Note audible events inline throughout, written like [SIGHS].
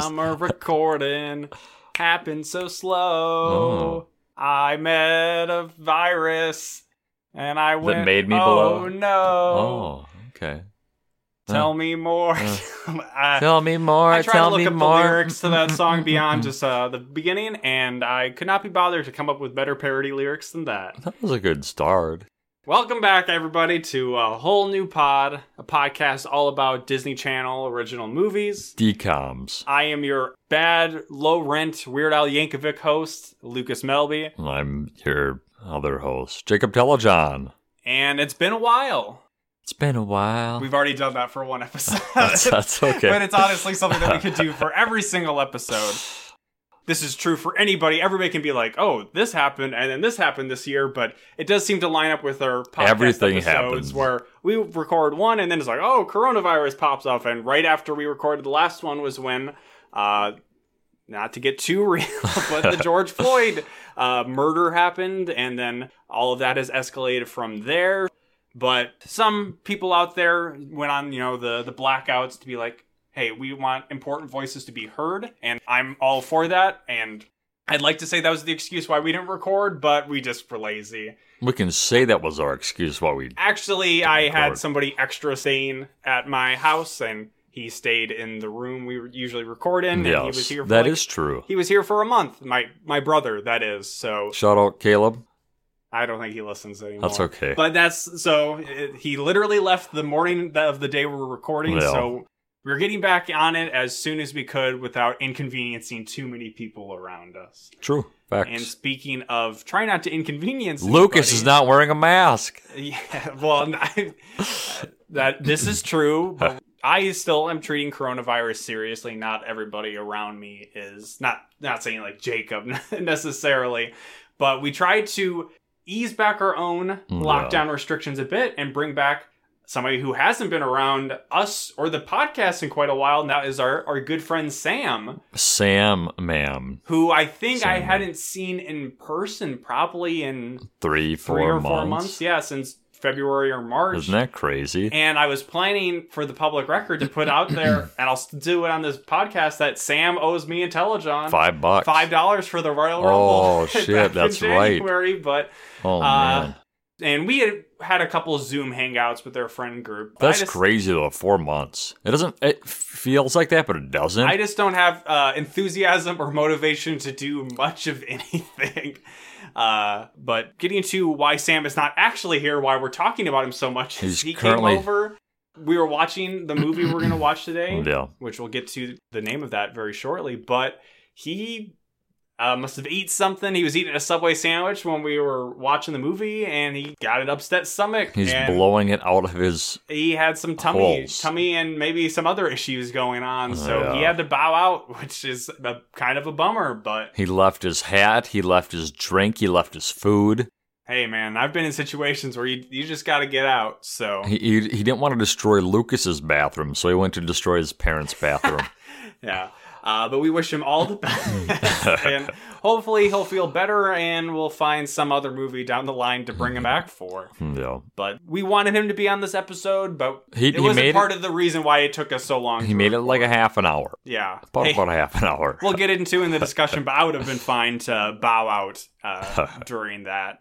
summer recording happened so slow. I met a virus and I went. made me oh, blow?" no! Oh, okay. Tell me more. Uh, [LAUGHS] I, Tell me more. I tried tell to look me up more. the lyrics to that song [LAUGHS] beyond just uh, the beginning, and I could not be bothered to come up with better parody lyrics than that. That was a good start. Welcome back, everybody, to a whole new pod, a podcast all about Disney Channel original movies. DCOMs. I am your bad, low rent Weird Al Yankovic host, Lucas Melby, I'm your other host, Jacob Telejohn. and it's been a while. It's been a while. We've already done that for one episode. [LAUGHS] that's, that's okay. but it's honestly something that we could do for every single episode. [LAUGHS] This is true for anybody. Everybody can be like, "Oh, this happened, and then this happened this year," but it does seem to line up with our podcast Everything episodes happens. where we record one, and then it's like, "Oh, coronavirus pops up," and right after we recorded the last one was when, uh, not to get too [LAUGHS] real, but the [LAUGHS] George Floyd uh, murder happened, and then all of that has escalated from there. But some people out there went on, you know, the the blackouts to be like, "Hey, we want important voices to be heard," and I'm all for that. And I'd like to say that was the excuse why we didn't record, but we just were lazy. we can say that was our excuse why we. Actually, I had somebody extra sane at my house, and he stayed in the room we usually record in, and he was here. For that like- is true. He was here for a month. My my brother, that is. So Shout out Caleb. I don't think he listens anymore. That's okay. But that's so it, he literally left the morning of the day we were recording. Yeah. So we were getting back on it as soon as we could without inconveniencing too many people around us. True. Facts. And speaking of try not to inconvenience Lucas is not wearing a mask. [LAUGHS] Yeah, well, I, that this is true, [LAUGHS] but I still am treating coronavirus seriously. Not everybody around me is not not saying like Jacob [LAUGHS] necessarily, but we try to ease back our own mm, lockdown restrictions a bit and bring back somebody who hasn't been around us or the podcast in quite a while. And that is our our good friend Sam, Sam, ma'am. who I think I hadn't seen in person probably in Three, four three or months. four months. Yeah, since February or March. Isn't that crazy? And I was planning for the public record to put out there, [CLEARS THROAT] and I'll do it on this podcast that Sam owes me and Telejohn Five bucks. five dollars for the Royal Rumble. Oh, [LAUGHS] shit, that's right. January, But Oh, uh, man. and we had had a couple of Zoom hangouts with their friend group. That's just- crazy though. Four months. It doesn't. It feels like that, but it doesn't. I just don't have uh, enthusiasm or motivation to do much of [LAUGHS] anything. Uh, but getting to why Sam is not actually here, why we're talking about him so much, He's he currently- came over. We were watching the movie we're going to watch today, [CLEARS THROAT] yeah. which we'll get to the name of that very shortly. But he uh, must have eaten something. He was eating a Subway sandwich when we were watching the movie, and he got an upset stomach. He's blowing it out of his. he had some tummy, Holes. tummy, and maybe some other issues going on. So he had to bow out, [LAUGHS] which is a, kind of a bummer. But He left his hat. He left his drink. He left his food. hey, man, I've been in situations where you you just got to get out. So He, he he didn't want to destroy Lucas's bathroom, so he went to destroy his parents' bathroom. [LAUGHS] yeah. Uh, but we wish him all the best, [LAUGHS] and hopefully he'll feel better, and we'll find some other movie down the line to bring him back for. yeah. But we wanted him to be on this episode, but He- it he wasn't part of the reason why it took us so long. He made it like a half an hour. yeah. About, Hey, about a half an hour. [LAUGHS] we'll get into in the discussion, but I would have been fine to bow out uh, [LAUGHS] during that.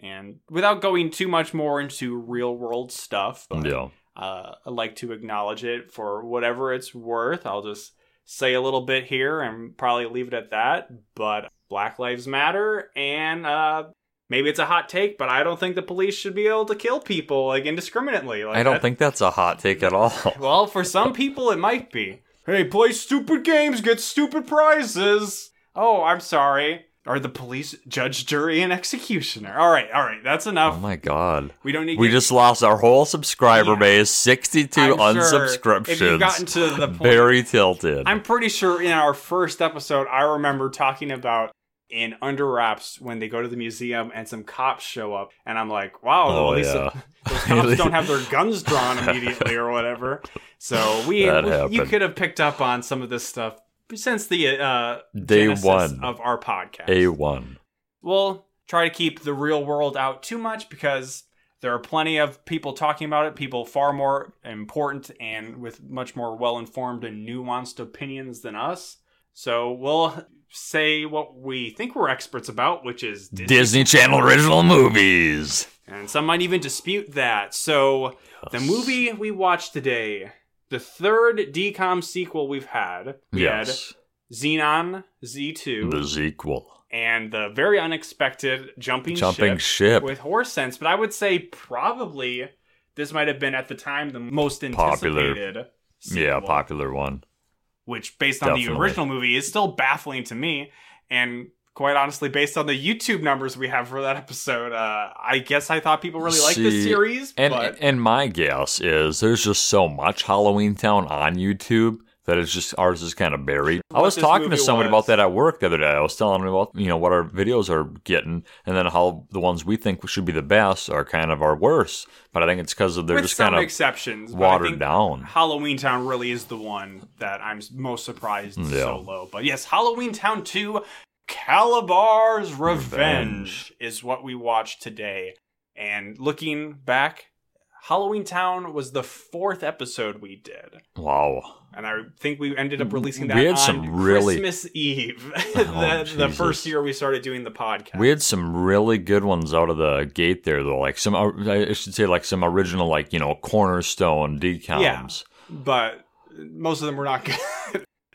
And without going too much more into real world stuff, but, yeah. uh, I'd like to acknowledge it for whatever it's worth. I'll just say a little bit here and probably leave it at that. But Black Lives Matter, and uh, maybe it's a hot take, but I don't think the police should be able to kill people like indiscriminately. Like I don't that- think that's a hot take at all. [LAUGHS] well, for some people, it might be. Hey, play stupid games, get stupid prizes. Oh, I'm sorry. Are the police judge, jury, and executioner? All right, all right, that's enough. Oh my god. we don't need. We to just lost our whole subscriber Yeah. base, 62 I'm sure unsubscriptions. If you've gotten to the point, Very tilted. I'm pretty sure in our first episode, I remember talking about in Under Wraps when they go to the museum and some cops show up, and I'm like, wow, Oh, yeah. those cops don't have their [LAUGHS] guns drawn immediately or whatever. So we, we- you could have picked up on some of this stuff since the uh, Day one. of our podcast. A1. We'll try to keep the real world out too much because There are plenty of people talking about it, people far more important and with much more well informed and nuanced opinions than us. So we'll say what we think we're experts about, which is Disney. Disney Channel original movies. And some might even dispute that. So the movie we watched today, the third DCOM sequel we've had, we Yes. had Zenon Z2 The sequel. and the very unexpected jumping, Jumping ship, ship. with horse sense. But I would say probably this might have been at the time the most Popular. anticipated. Yeah, popular one. Which, based on the original movie, is still baffling to me. And quite honestly, based on the YouTube numbers we have for that episode, uh, I guess I thought people really liked the See, series. And but and my guess is there's just so much Halloween Town on YouTube that it's just ours is kind of buried. I was talking to was. about that at work the other day. I was telling them about you know what our videos are getting, and then how the ones we think should be the best are kind of our worst. But I think it's because they're with just kind of exceptions, but I watered think down. Halloween Town really is the one that I'm most surprised is Yeah. so low. But yes, Halloween Town 2 Kalabar's Revenge, Revenge. is what we watched today. And looking back, Halloween Town was the fourth episode we did. Wow. And I think we ended up releasing that We had on some really- Christmas Eve, [LAUGHS] Oh, the, the first year we started doing the podcast. We had some really good ones out of the gate there, though. Like some, uh, I should say, like some original, like you know, cornerstone DCOMs. but most of them were not good. [LAUGHS]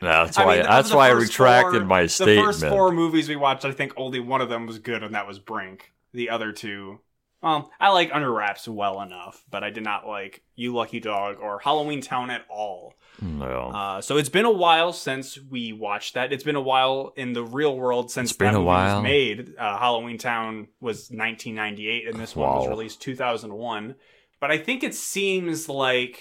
That's I why. mean, that's why I retracted four- my statement. The first four movies we watched, I think only one of them was good, and that was Brink. The other two, well, I like Under Wraps well enough, but I did not like You Lucky Dog or Halloween Town at all. No. Uh, so it's been a while since we watched that. It's been a while in the real world since It's been that a movie while. was made. Uh, Halloween Town was 1998, and this one was released 2001. But I think it seems like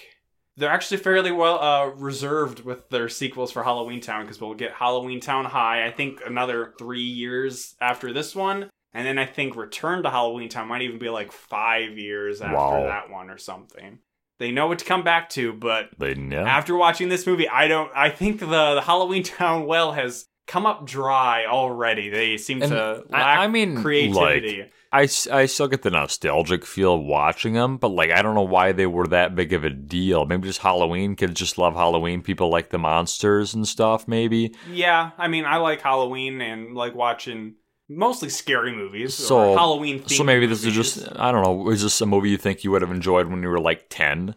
they're actually fairly well uh, reserved with their sequels for Halloween Town because we'll get Halloween Town High. I think another three years after this one, and then I think Return to Halloween Town might even be like five years after Wow. that one or something. They know what to come back to, but they yeah. after watching this movie, I don't. I think the, the Halloween [LAUGHS] Town well has come up dry already. They seem And to I- lack I mean, creativity. I, s- I still get the nostalgic feel watching them, but like I don't know why they were that big of a deal. Maybe just Halloween. Kids just love Halloween. People like the monsters and stuff. Maybe yeah, I mean, I like Halloween and like watching mostly scary movies So- or Halloween. so. Maybe this is just I don't know. Is this a movie you think you would have enjoyed when you were like ten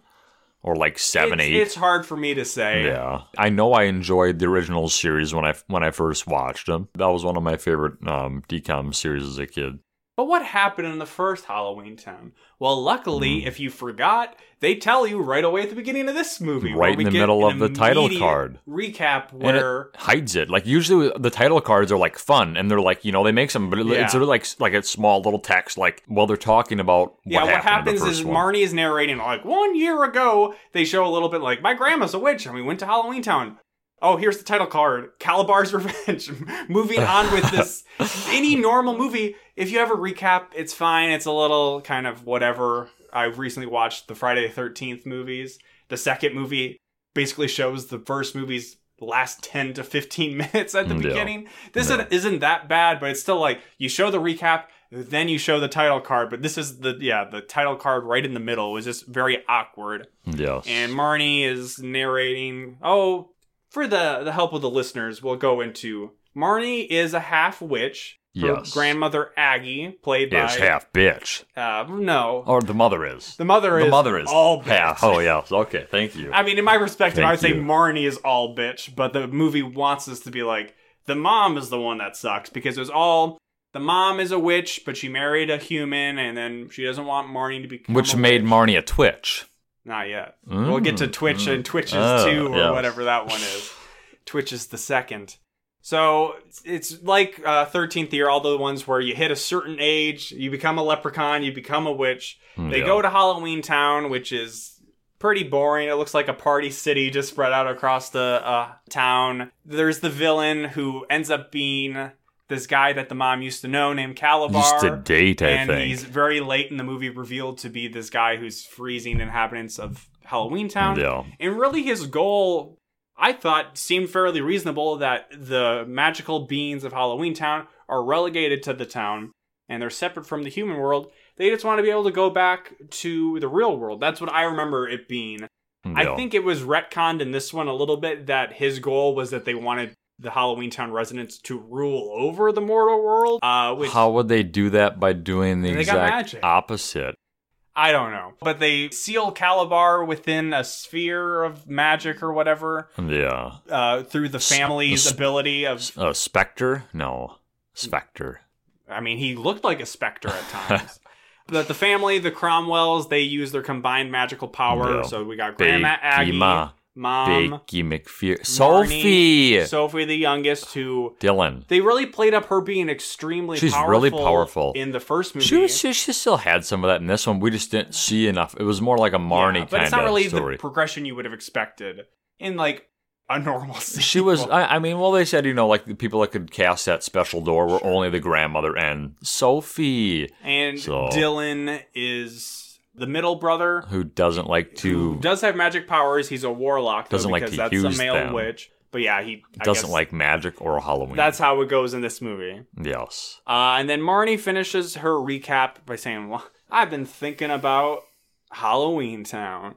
or like seven, it's, eight? It's hard for me to say. Yeah, I know I enjoyed the original series when I when I first watched them. That was one of my favorite um, DCOM series as a kid. But what happened in the first Halloween Town? Well, luckily, hmm. if you forgot, they tell you right away at the beginning of this movie, Right in the middle of the title card. recap where it hides it. Like usually the title cards are like fun and they're like you know they make some, but it, Yeah. it's sort of like like a small little text like while they're talking about what yeah, what happens is one. Marnie is narrating like one year ago. They show a little bit like my grandma's a witch and we went to Halloween Town. Oh, here's the title card: Kalabar's [LAUGHS] Revenge. Moving on with this. [LAUGHS] Any normal movie, if you have a recap, it's fine. It's a little kind of whatever. I've recently watched the Friday the Thirteenth movies. The second movie basically shows the first movie's last 10 to 15 [LAUGHS] minutes at the Yeah. beginning. This Yeah. isn't, isn't that bad, but it's still like you show the recap, then you show the title card. But this is the, yeah, the title card right in the middle was just very awkward. yes, And Marnie is narrating, oh, for the, the help of the listeners, we'll go into Marnie is a half witch. Yes. grandmother Aggie, played by is half bitch, uh, no, or the mother is. the mother is. the mother is all half. bitch. Oh yes, okay, thank you. I mean, in my perspective, Thank I would say you. Marnie is all bitch, but the movie wants us to be like the mom is the one that sucks because it was all the mom is a witch, but she married a human, and then she doesn't want Marnie to become Which made witch. Marnie a twitch. Not yet. Mm, we'll get to Twitch mm. and Twitches Oh, two or yes. whatever that one is. Twitch is the second. So it's- like uh, 13th year, all the ones where you hit a certain age, you become a leprechaun, you become a witch. They Yeah. go to Halloween Town, which is pretty boring. It looks like a party city just spread out across the uh, town. There's the villain who ends up being this guy that the mom used to know named Kalabar. Used to date, I and think. he's very late in the movie revealed to be this guy who's freezing inhabitants of Halloween Town. Yeah. And really, his goal, I thought, seemed fairly reasonable that the magical beings of Halloween Town are relegated to the town. and they're separate from the human world. They just want to be able to go back to the real world. That's what I remember it being. I think it was retconned in this one a little bit that his goal was that they wanted the Halloween Town residents to rule over the mortal world. Uh, which How would they do that by doing the exact opposite? I don't know. But they seal Kalabar within a sphere of magic or whatever Yeah. uh, through the family's s- ability of. A specter? No. Specter. I mean, he looked like a specter at [LAUGHS] times. But the family, the Cromwells, they use their combined magical power. Yeah. So we got Grandma Aggie. Mom, McPhear. Marnie, Sophie! Sophie, the youngest, who Dylan. they really played up her being extremely She's powerful really powerful. in the first movie. She, was, she, she still had some of that in this one. We just didn't see enough. It was more like a Marnie Yeah, but it's not really story. the progression you would have expected in like a normal sequel. [LAUGHS] She was. I, I mean, well, they said you know, like the people that could cast that special door were only the grandmother and Sophie, and So- Dylan is the middle brother who doesn't like who to does have magic powers. He's a warlock, though, Doesn't like because to that's use a male them. witch. But yeah, he I doesn't guess like magic or Halloween. That's how it goes in this movie. yes. Uh, and then Marnie finishes her recap by saying, well, I've been thinking about Halloween Town.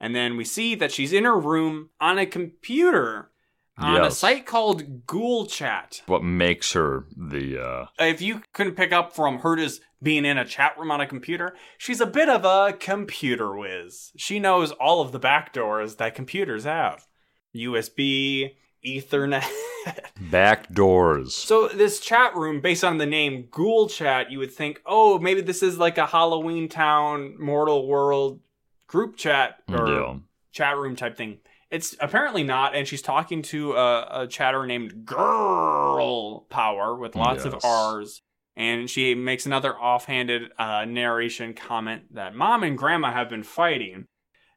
And then we see that she's in her room on a computer on a site called Ghoul Chat. What makes her the uh If you couldn't pick up from her just being in a chat room on a computer, she's a bit of a computer whiz. She knows all of the back doors that computers have USB, Ethernet. [LAUGHS] back doors? So this chat room, based on the name Ghoul Chat, you would think, oh, maybe this is like a Halloween Town, Mortal World group chat or yeah. chat room type thing. It's apparently not, and she's talking to a, a chatter named Girl Power with lots of R's. And she makes another offhanded uh, narration comment that mom and grandma have been fighting.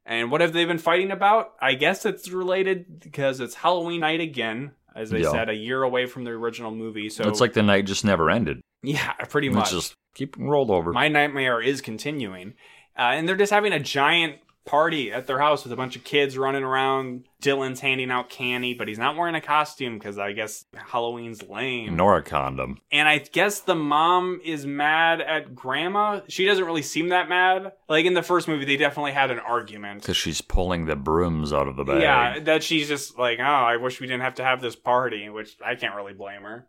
And what have they been fighting about? I guess it's related because it's Halloween night again, as they Yeah. said, a year away from the original movie. So it's like the night just never ended. yeah, [LAUGHS] pretty It's much. just keep rolled over. My nightmare is continuing. Uh, and they're just having a giant party at their house with a bunch of kids running around. Dylan's handing out candy, but he's not wearing a costume because I guess Halloween's lame. Nor a condom. And I guess the mom is mad at grandma. She doesn't really seem that mad. Like in the first movie, they definitely had an argument. Because she's pulling the brooms out of the bag. Yeah, that she's just like, oh, I wish we didn't have to have this party, which I can't really blame her.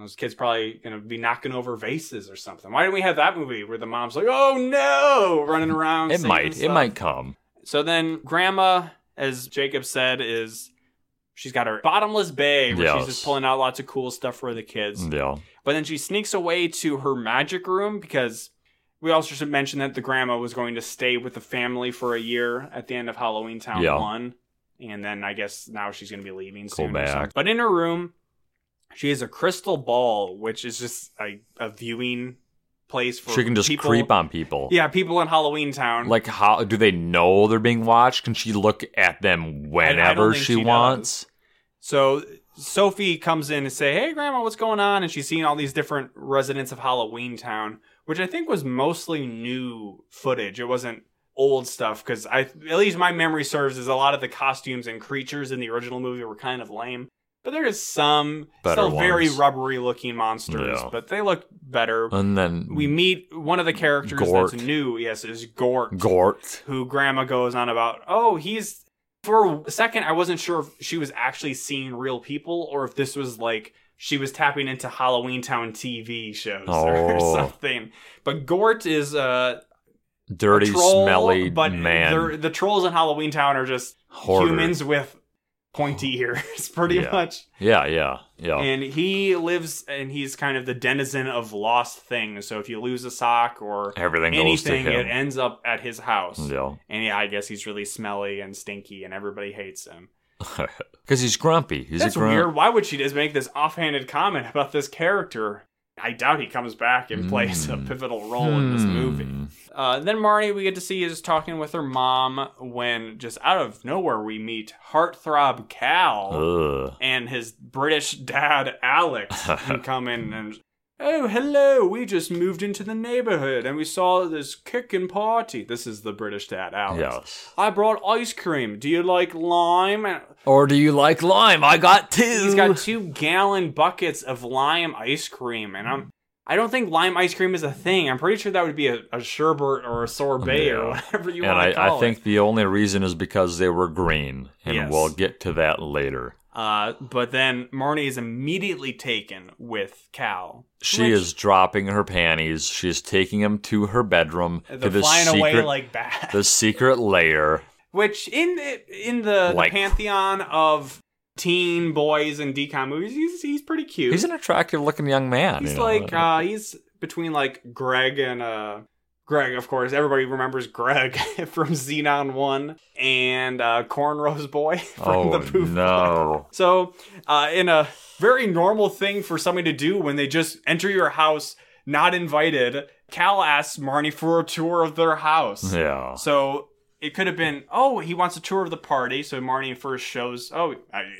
Those kids probably gonna be knocking over vases or something. Why didn't we have that movie where the mom's like, "Oh no!" running around? It might. It might come. So then, Grandma, as Jacob said, is she's got her bottomless bag where she's just pulling out lots of cool stuff for the kids. Yeah. But then she sneaks away to her magic room because we also should mention that the grandma was going to stay with the family for a year at the end of Halloween Town Yeah. 1. And then I guess now she's going to be leaving soon. But in her room, she has a crystal ball, which is just a, a viewing place for She can just people. creep on people. Yeah, people in Halloween Town. Like how do they know they're being watched? Can she look at them whenever she, she does. wants? So Sophie comes in and say, "Hey, Grandma, what's going on?" And she's seeing all these different residents of Halloween Town, which I think was mostly new footage. It wasn't old stuff because I, at least my memory serves, is a lot of the costumes and creatures in the original movie were kind of lame. But there is some Better still very rubbery looking monsters, Yeah. but they look better. And then we meet one of the characters Gort. that's new. Yes, is Gort Gort. who grandma goes on about oh he's for a second i wasn't sure if she was actually seeing real people or if this was like she was tapping into halloween town tv shows or Oh. [LAUGHS] something but gort is uh, a Dirty, troll smelly but man. they're- the trolls in halloween town are just Hoarder. humans with pointy ears [LAUGHS] pretty Yeah. much Yeah, yeah, yeah. and he lives and he's kind of the denizen of lost things so if you lose a sock or Everything anything it ends up at his house yeah. and yeah, I guess he's really smelly and stinky, and everybody hates him. [LAUGHS] Because he's grumpy. He's That's grump. weird. Why would she just make this offhanded comment about this character? I doubt he comes back and plays a Hmm. pivotal role in this movie. Hmm. Uh, then Marnie, we get to see, is talking with her mom when just out of nowhere we meet Heartthrob Cal Ugh. and his British dad Alex [LAUGHS] come in and oh hello, we just moved into the neighborhood and we saw this kicking party. This is the British dad Alex. Yes. I brought ice cream. Do you like lime? Or do you like lime? I got two. He's got two gallon buckets of lime ice cream, and I'm I don't think lime ice cream is a thing. I'm pretty sure that would be a, a sherbet or a sorbet or whatever you and want I, to call I think the only reason is because they were green, and Yes. we'll get to that later. Uh, but then Marnie is immediately taken with Cal. She Which- is dropping her panties. She's taking him to her bedroom to the flying secret, away like the secret lair. Which in the, in the, Like- the pantheon of teen boys and DCOM movies, he's he's pretty cute. He's an attractive looking young man. He's you know. like uh he's between like Greg and uh Greg, of course. Everybody remembers Greg [LAUGHS] from Zenon One and uh Cornrows Boy [LAUGHS] from oh the Poof. no! [LAUGHS] So, uh, in a very normal thing for somebody to do when they just enter your house, not invited, Cal asks Marnie for a tour of their house. Yeah, So it could have been, oh, he wants a tour of the party. So Marnie first shows, oh,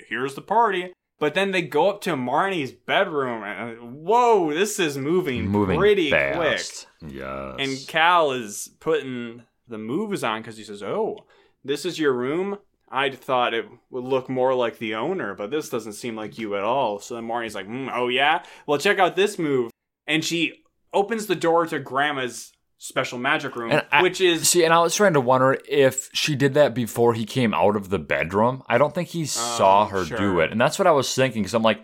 here's the party. But then they go up to Marnie's bedroom, and uh, whoa, this is moving, moving pretty fast. Yes. And Cal is putting the moves on because he says, oh, this is your room. I thought it would look more like the owner, but this doesn't seem like you at all. So then Marnie's like, mm, oh yeah? Well, check out this move. And she opens the door to Grandma's special magic room, I- which is See, and I was trying to wonder if she did that before he came out of the bedroom. I don't think he oh, saw her do Oh, it, and that's what I was thinking. Because I'm like,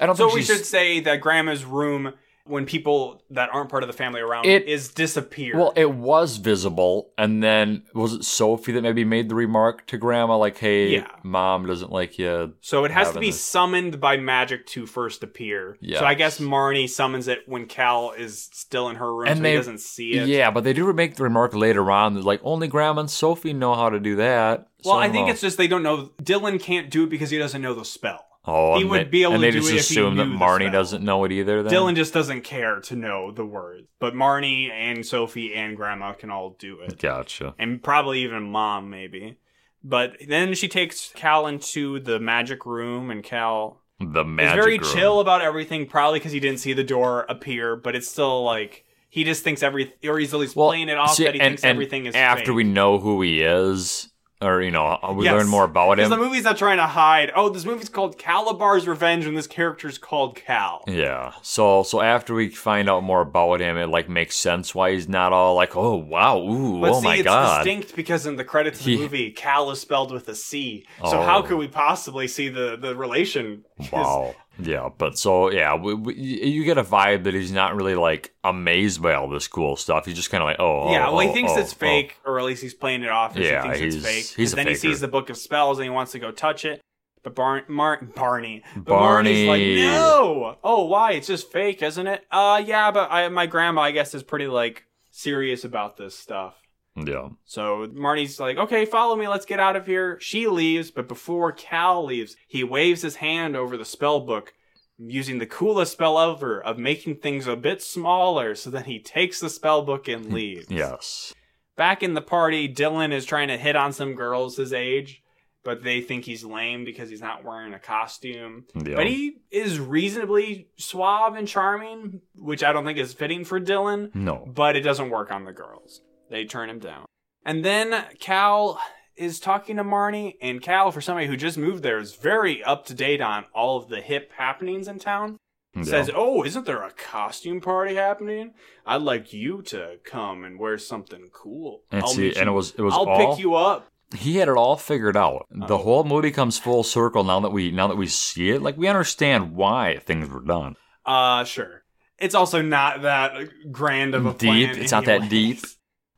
I don't think So we should say that grandma's room, when people that aren't part of the family around, It- is disappeared. Well, it was visible, and then was it Sophie that maybe made the remark to Grandma, like, "Hey, Yeah. Mom doesn't like you." so it has to be this- summoned by magic to first appear. Yes. So I guess Marnie summons it when Cal is still in her room, And so they- he doesn't see it. Yeah, but they do make the remark later on that like only Grandma and Sophie know how to do that. Well, I think it's just they don't know. Dylan can't do it because he doesn't know the spell. Oh, he would they, be able and to they do just it if he assume that Marnie doesn't know it either. Then Dylan just doesn't care to know the words, but Marnie and Sophie and Grandma can all do it. gotcha. and probably even mom maybe but then she takes cal into the magic room and cal The magic is very room. chill about everything probably because he didn't see the door appear but it's still like he just thinks every or he's at least Well, playing it off see, that he and, thinks and everything is after fake. we know who he is, or you know, uh, we Yes. learn more about because him. the movie's not trying to hide oh this movie's called kalabar's revenge and this character's called cal Yeah. So so after we find out more about him, it like makes sense why he's not all like, oh wow, ooh, But oh see, my it's god. distinct because in the credits of the He- movie, Cal is spelled with a C. So Oh. how could we possibly see the the relation? Wow. Yeah, but so yeah, we, we, you get a vibe that he's not really like amazed by all this cool stuff. He's just kind of like, oh, Yeah, oh, well, he oh, thinks oh, it's fake, or at least he's playing it off as Yeah, he thinks it's fake. he's a then he sees the book of spells and he wants to go touch it. But Bar- Mar- Barney, but Barney. Barney's like, no. Oh, why? It's just fake, isn't it? Uh, yeah, but I, my grandma, I guess, is pretty like serious about this stuff. Yeah, So Marnie's like, okay, follow me, let's get out of here. She leaves, but before Cal leaves, he waves his hand over the spell book, using the coolest spell ever of making things a bit smaller, so then he takes the spell book and hmm. leaves. yes, Back in the party, Dylan is trying to hit on some girls his age, but they think he's lame because he's not wearing a costume. yeah. But he is reasonably suave and charming, which I don't think is fitting for Dylan no, but it doesn't work on the girls. They turn him down. And then Cal is talking to Marnie, and Cal, for somebody who just moved there, is very up to date on all of the hip happenings in town. yeah. Says, "Oh, isn't there a costume party happening? I'd like you to come and wear something cool. and I'll see, and it was it was I'll all pick you up." he had it all figured out. The Oh. whole movie comes full circle now that we now that we see it. Like we understand why things were done. Uh, sure. It's also not that grand of a Deep. plan It's not that deep.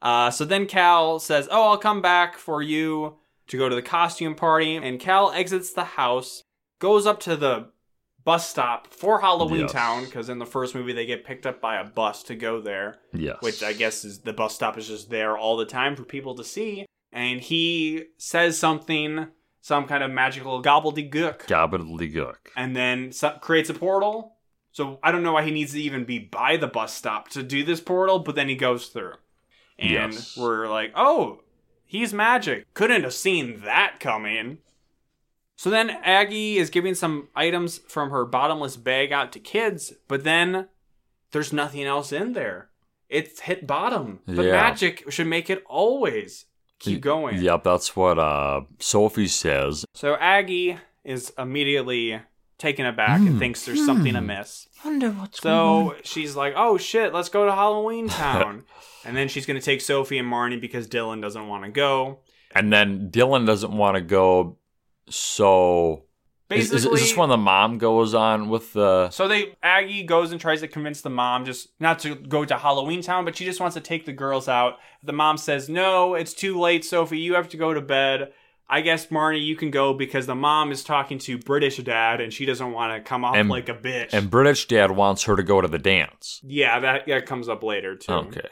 Uh, so then Cal says, "Oh, I'll come back for you to go to the costume party." And Cal exits the house, goes up to the bus stop for Halloween Yes. Town because in the first movie they get picked up by a bus to go there, Yes, which I guess is the bus stop is just there all the time for people to see. And he says something, some kind of magical gobbledygook gobbledygook. and then creates a portal. So I don't know why he needs to even be by the bus stop to do this portal, but then he goes through. And Yes. we're like, oh, he's magic. Couldn't have seen that coming. So then Aggie is giving some items from her bottomless bag out to kids, but then there's nothing else in there. It's hit bottom. But Yeah. magic should make it always keep going. Yep, that's what uh Sophie says. So Aggie is immediately taken aback and thinks there's something amiss. Wonder what's So she's like, "Oh shit, let's go to Halloween [LAUGHS] Town," and then she's gonna take Sophie and Marnie because Dylan doesn't want to go. And then Dylan doesn't want to go. So is, Basically, is, is this when the mom goes on with the? So they Aggie goes and tries to convince the mom just not to go to Halloween Town, but she just wants to take the girls out. The mom says, "No, it's too late, Sophie. You have to go to bed." I guess Marnie, you can go because the mom is talking to British dad, and she doesn't want to come off And- like a bitch. And British dad wants her to go to the dance. yeah, that that comes up later too. Okay.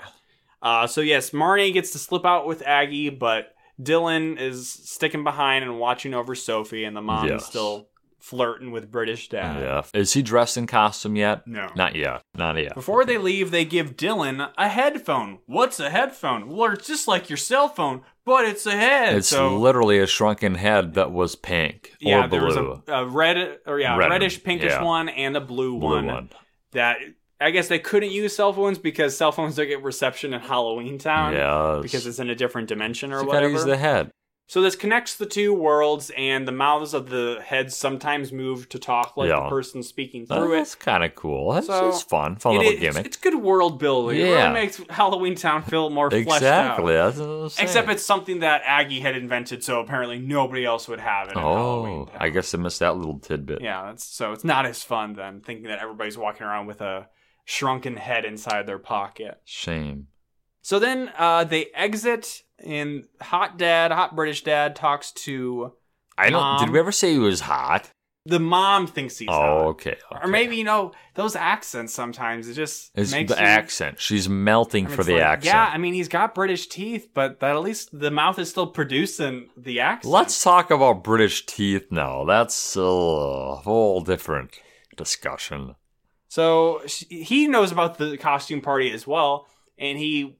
Uh, so yes, Marnie gets to slip out with Aggie, but Dylan is sticking behind and watching over Sophie, and the mom Yes. is still flirting with British dad. Yeah. Is he dressed in costume yet? No. Not yet. Not yet. Before they leave, they give Dylan a headphone. What's a headphone? Well, it's just like your cell phone, but it's a head. It's so literally a shrunken head that was pink yeah, or there was a, a red or yeah, Red, reddish pinkish yeah. one and a blue, blue one, one. that I guess they couldn't use cell phones because cell phones don't get reception in Halloween Town Yeah. because it's in a different dimension or gotta whatever. use the head. So this connects the two worlds, and the mouths of the heads sometimes move to talk like Yeah. the person speaking through it. that's kind of cool. That's, So, that's fun. Fun It little is- gimmick. It's, good world building. It Yeah. really makes Halloween Town feel more fleshed out. exactly. That's I'm saying. Except it's something that Aggie had invented, so apparently nobody else would have it. In oh, Halloween Oh. I guess I missed that little tidbit. Yeah, that's, so it's not as fun then, thinking that everybody's walking around with a shrunken head inside their pocket. Shame. So then uh, they exit, and Hot Dad, Hot British Dad, talks to I don't. Mom. Did we ever say he was hot? the mom. Thinks he's oh, hot. okay. Or maybe you know those accents. Sometimes it just it's makes the you, accent. She's melting I mean, for the like, accent. Yeah, I mean he's got British teeth, but that at least the mouth is still producing the accent. Let's talk about British teeth now. That's a whole different discussion. So he knows about the costume party as well, and he.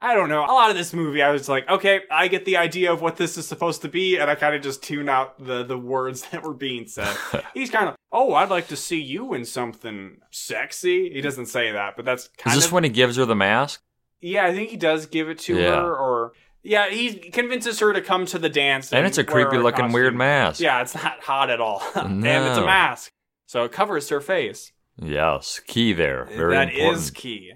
I don't know. A lot of this movie, I was like, okay, I get the idea of what this is supposed to be, and I kind of just tune out the the words [LAUGHS] that were being said. [LAUGHS] He's kind of, oh, I'd like to see you in something sexy. He doesn't say that, but that's Is this of when he gives her the mask? Yeah, I think he does give it to Yeah. her, or yeah, he convinces her to come to the dance, And it's a creepy looking weird mask. Yeah, it's not hot at all, [LAUGHS] and it's a mask, so it covers her face. Yes. Key there. Very That is important. key.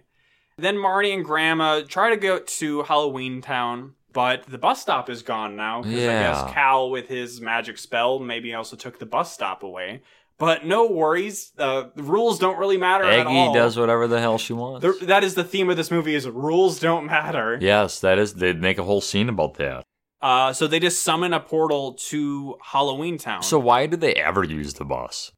Then Marty and Grandma try to go to Halloween Town, but the bus stop is gone now because I guess Cal, with his magic spell, maybe also took the bus stop away. But no worries, uh, the rules don't really matter at all. does whatever the hell she wants. That is the theme of this movie: is rules don't matter. yes, that is. They'd make a whole scene about that. Uh, so they just summon a portal to Halloween Town. So why did they ever use the bus?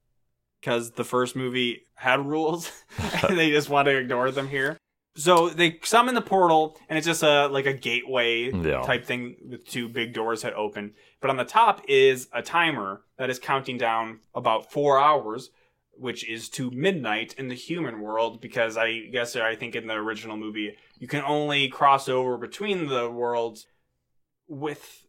Because the first movie had rules, [LAUGHS] [LAUGHS] and they just want to ignore them here. So they summon the portal, and it's just a like a gateway Yeah. type thing with two big doors that open. But on the top is a timer that is counting down about four hours, which is to midnight in the human world. Because I guess I think in the original movie you can only cross over between the worlds with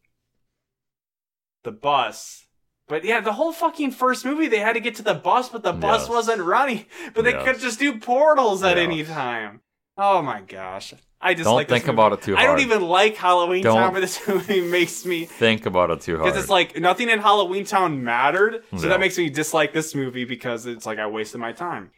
the bus. But yeah, the whole fucking first movie they had to get to the bus, but the bus Yes. wasn't running. [LAUGHS] But they Yes. could just do portals at Yeah. any time. Oh my gosh. I just Don't like this think about it too hard. I don't even like Halloween Don't- Town, but this [LAUGHS] movie makes me Think about it too hard. because it's like nothing in Halloween Town mattered, so Yeah. that makes me dislike this movie because it's like I wasted my time.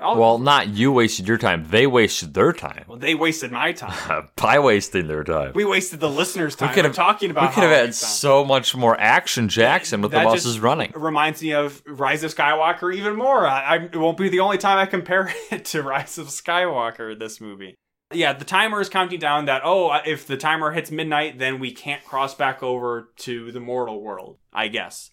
I'll- well, not you wasted your time. They wasted their time. well, they wasted my time. [LAUGHS] By wasting their time. We wasted the listeners' time. We're have- talking about. we could have had so much more action Jackson with the That buses just running. Reminds me of Rise of Skywalker even more. I, I, it won't be the only time I compare [LAUGHS] it to Rise of Skywalker. This movie. Yeah, the timer is counting down that oh, uh, if the timer hits midnight, then we can't cross back over to the mortal world. I guess.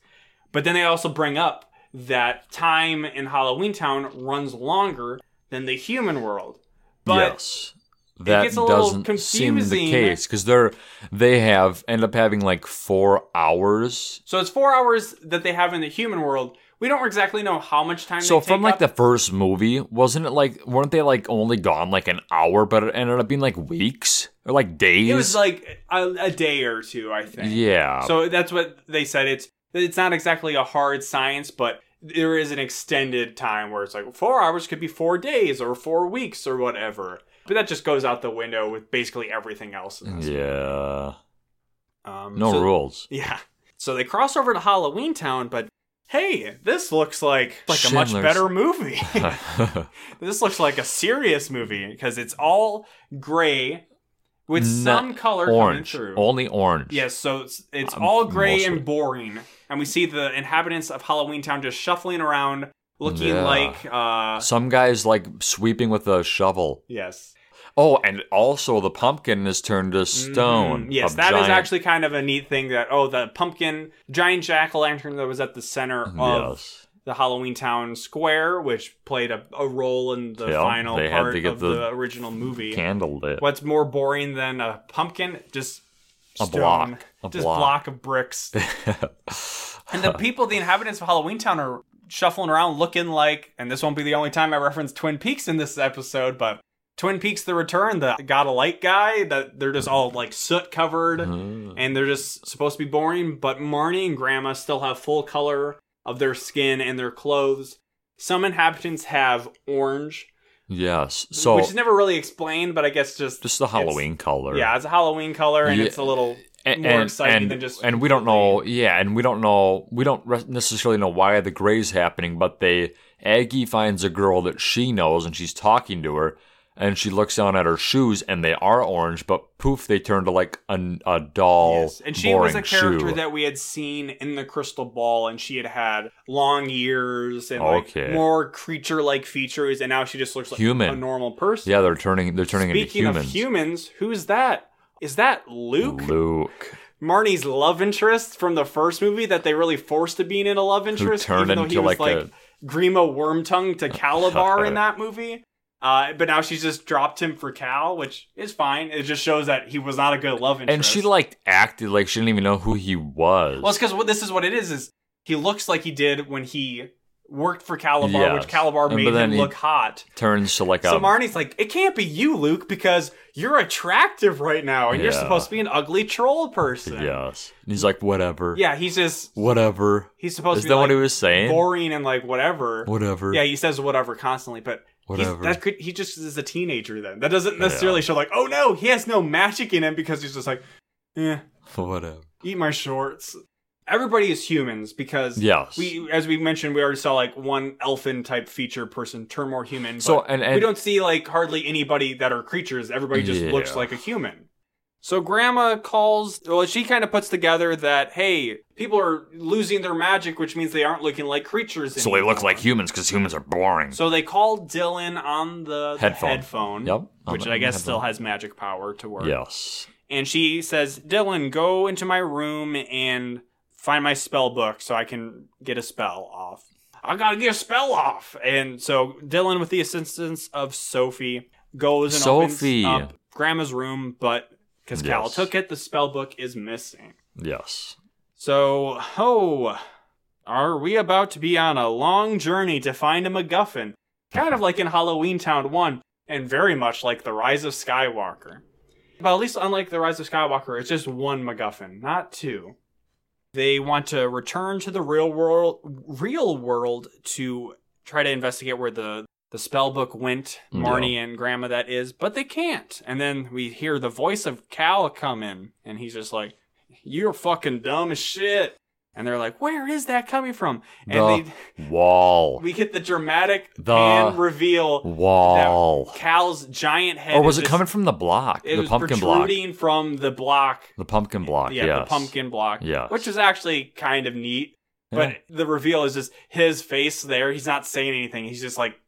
But then they also bring up that time in Halloween Town runs longer than the human world. But yes. That gets a little doesn't seem the case because they're they have end up having like four hours. so it's four hours that they have in the human world. We don't exactly know how much time. So from like up. the first movie, wasn't it like weren't they like only gone like an hour, but it ended up being like weeks or like days? It was like a, a day or two, I think. yeah. So that's what they said. It's it's not exactly a hard science, but there is an extended time where it's like four hours could be four days or four weeks or whatever. But that just goes out the window with basically everything else. In this. yeah. Um, No so- rules. Yeah. So they cross over to Halloween Town, but hey, this looks like like a much better movie. [LAUGHS] [LAUGHS] this looks like a serious movie because it's all gray with some color coming orange. through. Only orange. Yes, so it's, it's Um, all gray mostly. and boring, and we see the inhabitants of Halloween Town just shuffling around, looking Yeah. like uh Some guys like sweeping with a shovel. yes, Oh, and also the pumpkin is turned to stone. Mhm. Yes, that is giant- actually kind of a neat thing. That oh, the pumpkin giant jack o' lantern that was at the center of Yes. The Halloween Town Square, which played a, a role in the Yeah, final part to get of the the, original movie. Candled it. What's more boring than a pumpkin? Just A stone. block. A just block. block of bricks. [LAUGHS] And the people, the inhabitants of Halloween Town, are shuffling around looking like, and this won't be the only time I reference Twin Peaks in this episode, but Twin Peaks The Return, the God of Light guy, that they're just all like soot covered Mm. and they're just supposed to be boring, but Marnie and Grandma still have full color of their skin and their clothes. Some inhabitants have orange, yes. So which is never really explained, but I guess just just the Halloween color. yeah, it's a Halloween color and Yeah. it's a little and, more exciting and, than just and we don't know yeah and we don't know we don't necessarily know why the gray's happening but they aggie finds a girl that she knows and she's talking to her and she looks down at her shoes and they are orange but poof they turn to like a, a dull Yes, and she was a character shoe. that we had seen in the Crystal Ball, and she had had long ears and Okay. like more creature-like features, and now she just looks like Human. a normal person. yeah they're turning they're turning Speaking into of humans humans, who's that? Is that Luke? luke Marnie's love interest from the first movie that they really forced to be in a love interest, turned even though he was like like, a- Grima Wormtongue to Kalabar in [LAUGHS] that movie. Uh, but now she's just dropped him for Cal, which is fine. It just shows that he was not a good love interest. and she like acted like she didn't even know who he was Well, it's because what this is what it is. Is he looks like he did when he worked for Kalabar, Yes. which Kalabar made him look hot. turns to like So a Marnie's like, it can't be you, Luke, because you're attractive right now, and you're supposed to be an ugly troll person. yes and he's like whatever Yeah, he's just whatever he's supposed is to that be what like, he was saying boring and like whatever. whatever Yeah, he says whatever constantly, but he's, that could, he just is a teenager. Then that doesn't necessarily show like, oh no, he has no magic in him because he's just like, eh, [LAUGHS] whatever eat my shorts. Everybody is humans because Yes. we, as we mentioned, we already saw like one elfin type feature person turn more human. So, and- and- we don't see like hardly anybody that are creatures. Everybody just Yeah. looks like a human. So grandma calls. Well, she kind of puts together that hey, people are losing their magic, which means they aren't looking like creatures. So they look like humans because humans are boring. So they call Dylan on the the Headphone. headphone, Yep, on which the- I guess headphone. still has magic power to work. yes. And she says, Dylan, go into my room and find my spell book so I can get a spell off. I gotta get a spell off. And so Dylan, with the assistance of Sophie, goes and Sophie. opens up Grandma's room, but because Cal took it, the spell book is missing. Yes. So, oh, are we about to be on a long journey to find a MacGuffin? Kind of like in Halloween Town 1, and very much like The Rise of Skywalker. But at least unlike The Rise of Skywalker, it's just one MacGuffin, not two. They want to return to the real world, real world to try to investigate where the the spell book went. Marnie and Grandma that is, but they can't. And then we hear the voice of Cal come in, and he's just like, "You're fucking dumb as shit." And they're like, "Where is that coming from?" And The they wall. we get the dramatic The pan reveal Wall. that Cal's giant head. Or was it just- coming from the block? It the was pumpkin block. protruding from the block. The pumpkin block. Yeah, yes. the pumpkin block. Yeah, which is actually kind of neat. Yeah. But the reveal is just his face there. He's not saying anything. He's just like.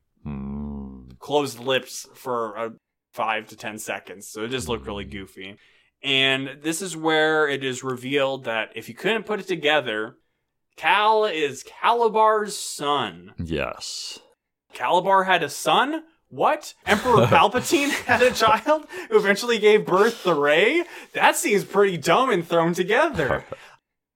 Closed lips for uh, five to ten seconds. So it just looked really Mm. goofy. And this is where it is revealed that if you couldn't put it together, Cal is Kalabar's son. Yes. Kalabar had a son? What? Emperor [LAUGHS] Palpatine had a child who eventually gave birth to Rey? That seems pretty dumb and thrown together. [LAUGHS]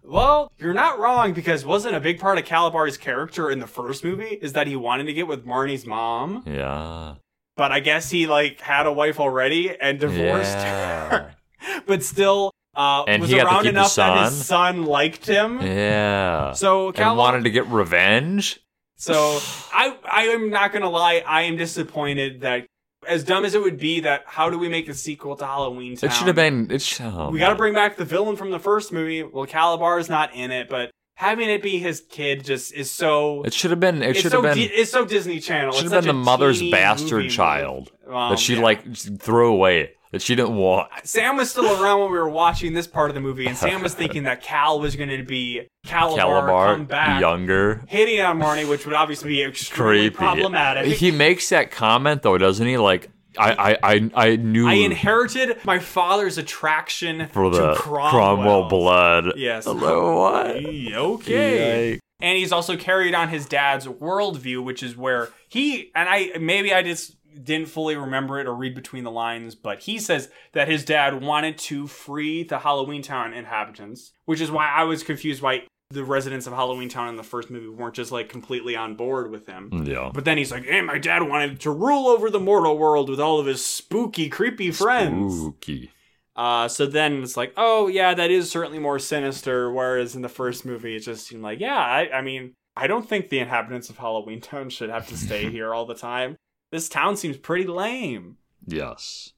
Well, you're not wrong because wasn't a big part of Kalabar's character in the first movie is that he wanted to get with Marnie's mom, Yeah. but I guess he like had a wife already and divorced Yeah. her. [LAUGHS] But still uh And was around enough that his son? liked him. Yeah. So and wanted to get revenge. So [SIGHS] I I am not gonna lie, I am disappointed that as dumb as it would be that how do we make a sequel to Halloween Town? It should have been. It should. oh, We got to bring back the villain from the first movie. Well, Kalabar is not in it, but having it be his kid just is so. It should have been. It should so have been. Di- it's so Disney Channel. should have been the mother's bastard child movie. Um, that she yeah. like threw away. That she didn't want. Sam was still around when we were watching this part of the movie, and Sam was thinking that Cal was going to be Kalabar, come Kalabar, back, younger, hitting on Marnie, which would obviously be extremely creepy. problematic. He makes that comment though, doesn't he? Like I, I, I, I knew I inherited my father's attraction for the to Cromwell, Cromwell blood. Yes. Hello, what? Okay. And he's also carried on his dad's worldview, which is where he and I maybe I just didn't fully remember it or read between the lines, but he says that his dad wanted to free the Halloween Town inhabitants, which is why I was confused why the residents of Halloween Town in the first movie weren't just like completely on board with him. Yeah. But then he's like, "Hey, my dad wanted to rule over the mortal world with all of his spooky, creepy friends." Spooky. Uh, so then it's like, oh yeah, that is certainly more sinister. Whereas in the first movie, it just seemed like, yeah, I, I mean, I don't think the inhabitants of Halloween Town should have to stay [LAUGHS] here all the time. This town seems pretty lame. Yes.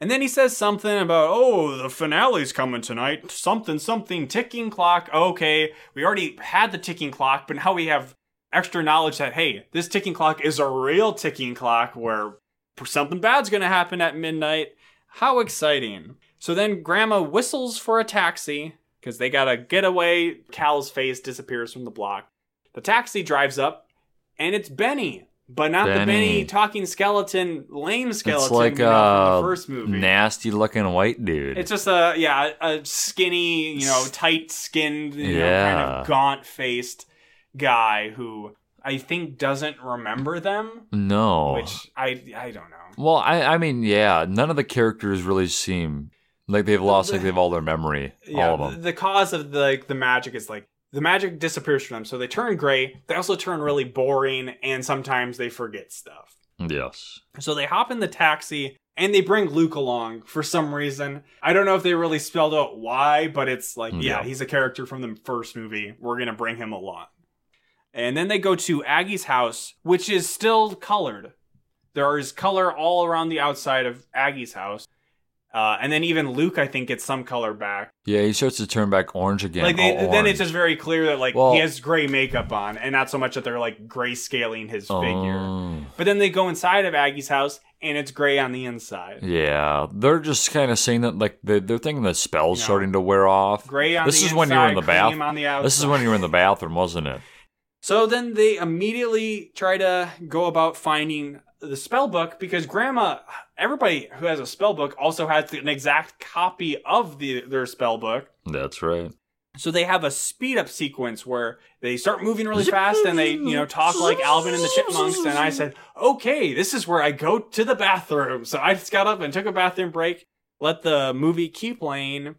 And then he says something about, oh, the finale's coming tonight. Something, something, ticking clock. Okay, we already had the ticking clock, but now we have extra knowledge that, hey, this ticking clock is a real ticking clock where something bad's gonna happen at midnight. How exciting. So then Grandma whistles for a taxi because they gotta get away. Cal's face disappears from the block. The taxi drives up, and it's Benny. But not the Benny. Benny talking skeleton, lame skeleton it's like a the first movie. nasty looking white dude. It's just a yeah, a skinny, you know, tight skinned, you know, kind Yeah. of gaunt faced guy who I think doesn't remember them. no. Which I I don't know. well, I, I mean, yeah, none of the characters really seem like they've lost like they've all their memory. Yeah, all of them. the, the cause of the like the magic is like the magic disappears from them, so they turn gray. They also turn really boring, and sometimes they forget stuff. yes. So they hop in the taxi and they bring Luke along for some reason. I don't know if they really spelled out why, but it's like, yeah, Yeah. he's a character from the first movie. We're going to bring him along. And then they go to Aggie's house, which is still colored. There is color all around the outside of Aggie's house. Uh, and then even Luke, I think, gets some color back. Yeah, he starts to turn back orange again. like they, all then orange. it's just very clear that like Well- he has gray makeup on, and not so much that they're like grayscaling his figure. Oh. But then they go inside of Aggie's house, and it's gray on the inside. Yeah, they're just kind of saying that like they're, they're thinking the spell's No. starting to wear off. Gray on This the is inside, when you were in the cream bath- on the. This is when you were in the bathroom, wasn't it? So then they immediately try to go about finding the spell book because grandma everybody who has a spell book also has an exact copy of the their spell book. That's right. So they have a speed up sequence where they start moving really fast and they, you know, talk like Alvin and the Chipmunks. And I said, okay, this is where I go to the bathroom. So I just got up and took a bathroom break, let the movie keep playing,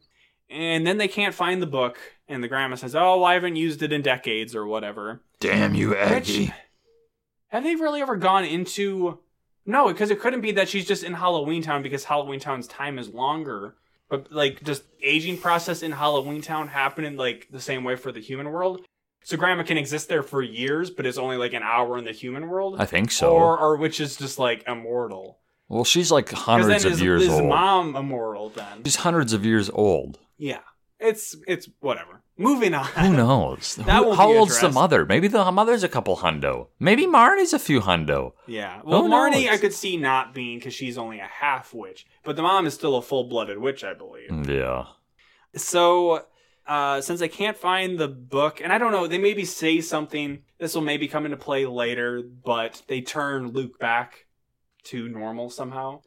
and then they can't find the book. And the grandma says, oh, I haven't used it in decades or whatever. Damn you, Which, have they really ever gone into. No, because it couldn't be that she's just in Halloween Town because Halloween Town's time is longer. But like, does aging process in Halloween Town happen in like the same way for the human world? So grandma can exist there for years, but it's only like an hour in the human world, I think so. or or which is just like immortal. well, she's like hundreds of is, years is old. mom immortal then? She's hundreds of years old. Yeah, it's it's whatever. Moving on. Who knows? [LAUGHS] That Who- how old's the mother? Maybe the mother's a couple hundo. Maybe Marnie's a few hundo. Yeah. Well, Who Marnie, knows? I could see not being because she's only a half witch, but the mom is still a full blooded witch, I believe. Yeah. So, uh, since I can't find the book, and I don't know, they maybe say something. This will maybe come into play later, but they turn Luke back to normal somehow,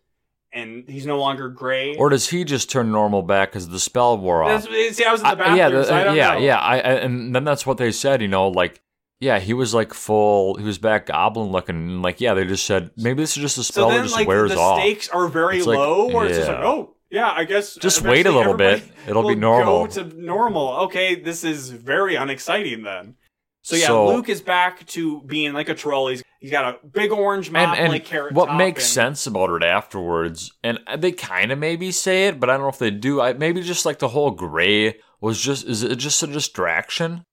and he's no longer gray. Or does he just turn normal back because the spell wore off? That's, see, I was in the I- bathroom, yeah, the- so I don't yeah, know. yeah. I, I and then that's what they said. You know, like yeah, he was like full. He was back goblin looking. and, Like yeah, they just said maybe this is just a So spell that just like, wears the off. stakes are very It's like, low, where it's just yeah. like, oh, yeah, I guess. Just wait a little bit. [LAUGHS] It'll be normal. Go to normal. Okay, this is very unexciting then. So yeah, So- Luke is back to being like a troll. He's he's got a big orange mop, and, and like carrot what makes and- sense about it afterwards, and they kind of maybe say it, but I don't know if they do. I, maybe just like the whole gray was just is it just a distraction?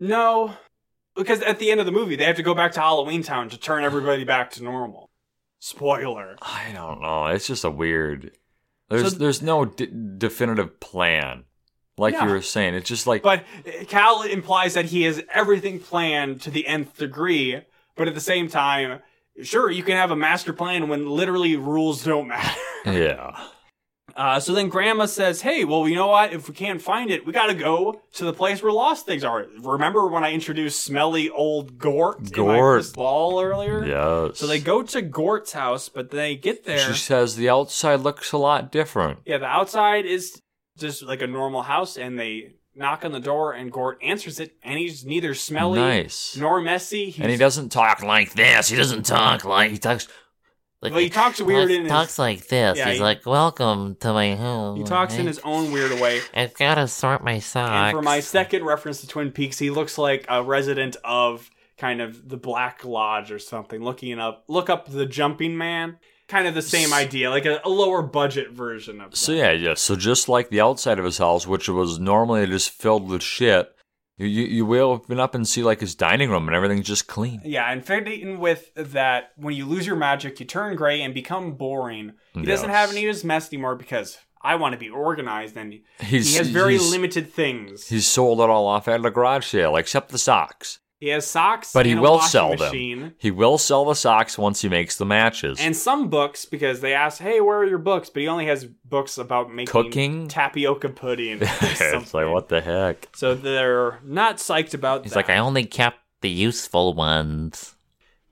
No, because at the end of the movie, they have to go back to Halloween Town to turn everybody back to normal. Spoiler. I don't know. It's just a weird. There's So- there's no d- definitive plan Like Yeah. you were saying, it's just like But Cal implies that he has everything planned to the nth degree, but at the same time, sure, you can have a master plan when literally rules don't matter. [LAUGHS] yeah. Uh, so then Grandma says, "Hey, well, you know what? If we can't find it, we gotta go to the place where lost things are. Remember when I introduced smelly old Gort, Gort. ball earlier? Yes. So they go to Gort's house, but they get there. She says the outside looks a lot different. Yeah, the outside is just like a normal house, and they knock on the door, and Gort answers it, and he's neither smelly Nice. nor messy. He's, And he doesn't talk like this. He doesn't talk like he talks. Like, Well, he talks weird talks, in his- talks like this. Yeah, He's he- like, "Welcome to my home." he talks in his own weird way. I've got to sort my socks. And for my second reference to Twin Peaks, he looks like a resident of kind of the Black Lodge or something. Looking up, look up the Jumping Man. Kind of the same idea, like a, a lower budget version of. So that. yeah, yeah. So just like the outside of his house, which was normally just filled with shit, you you, you will open up and see like his dining room and everything's just clean. Yeah, and fitting with that, when you lose your magic, you turn gray and become boring. He doesn't have any of his mess anymore because I want to be organized, and he has very limited things. He's sold it all off at a garage sale, except the socks. He has socks, But he will sell machine. them. He will sell the socks once he makes the matches. And some books because they ask, "Hey, where are your books?" But he only has books about making Cooking? tapioca pudding. [LAUGHS] it's like what the heck? So they're not psyched about He's that. like, "I only kept the useful ones."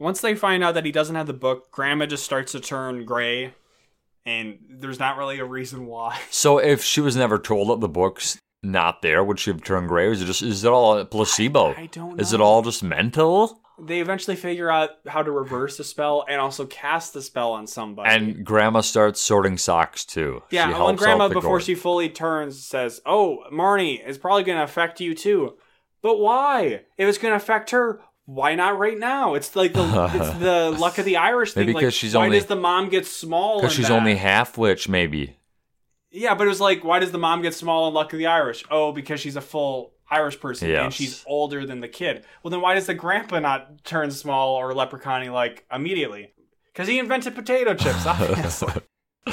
Once they find out that he doesn't have the book, Grandma just starts to turn gray, and there's not really a reason why. So if she was never told that the book's not there, would she have turned gray? Or is it just is it all a placebo? I don't Is it all just mental? They eventually figure out how to reverse the spell and also cast the spell on somebody. And Grandma starts sorting socks too. yeah, she helps Grandma, before gourd. she fully turns, says, "Oh, Marnie, it's probably going to affect you too." But why? If it's going to affect her, why not right now? It's like the it's [LAUGHS] the luck of the Irish thing. Maybe like, 'cause she's why only- does the mom get small? because she's that? only half witch, maybe. Yeah, but it was like, why does the mom get small in Luck of the Irish? Oh, because she's a full Irish person and she's older than the kid. Well, then why does the grandpa not turn small or leprechaun like immediately? Because he invented potato chips, [LAUGHS] obviously. [LAUGHS]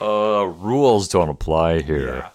Uh, rules don't apply here. Yeah.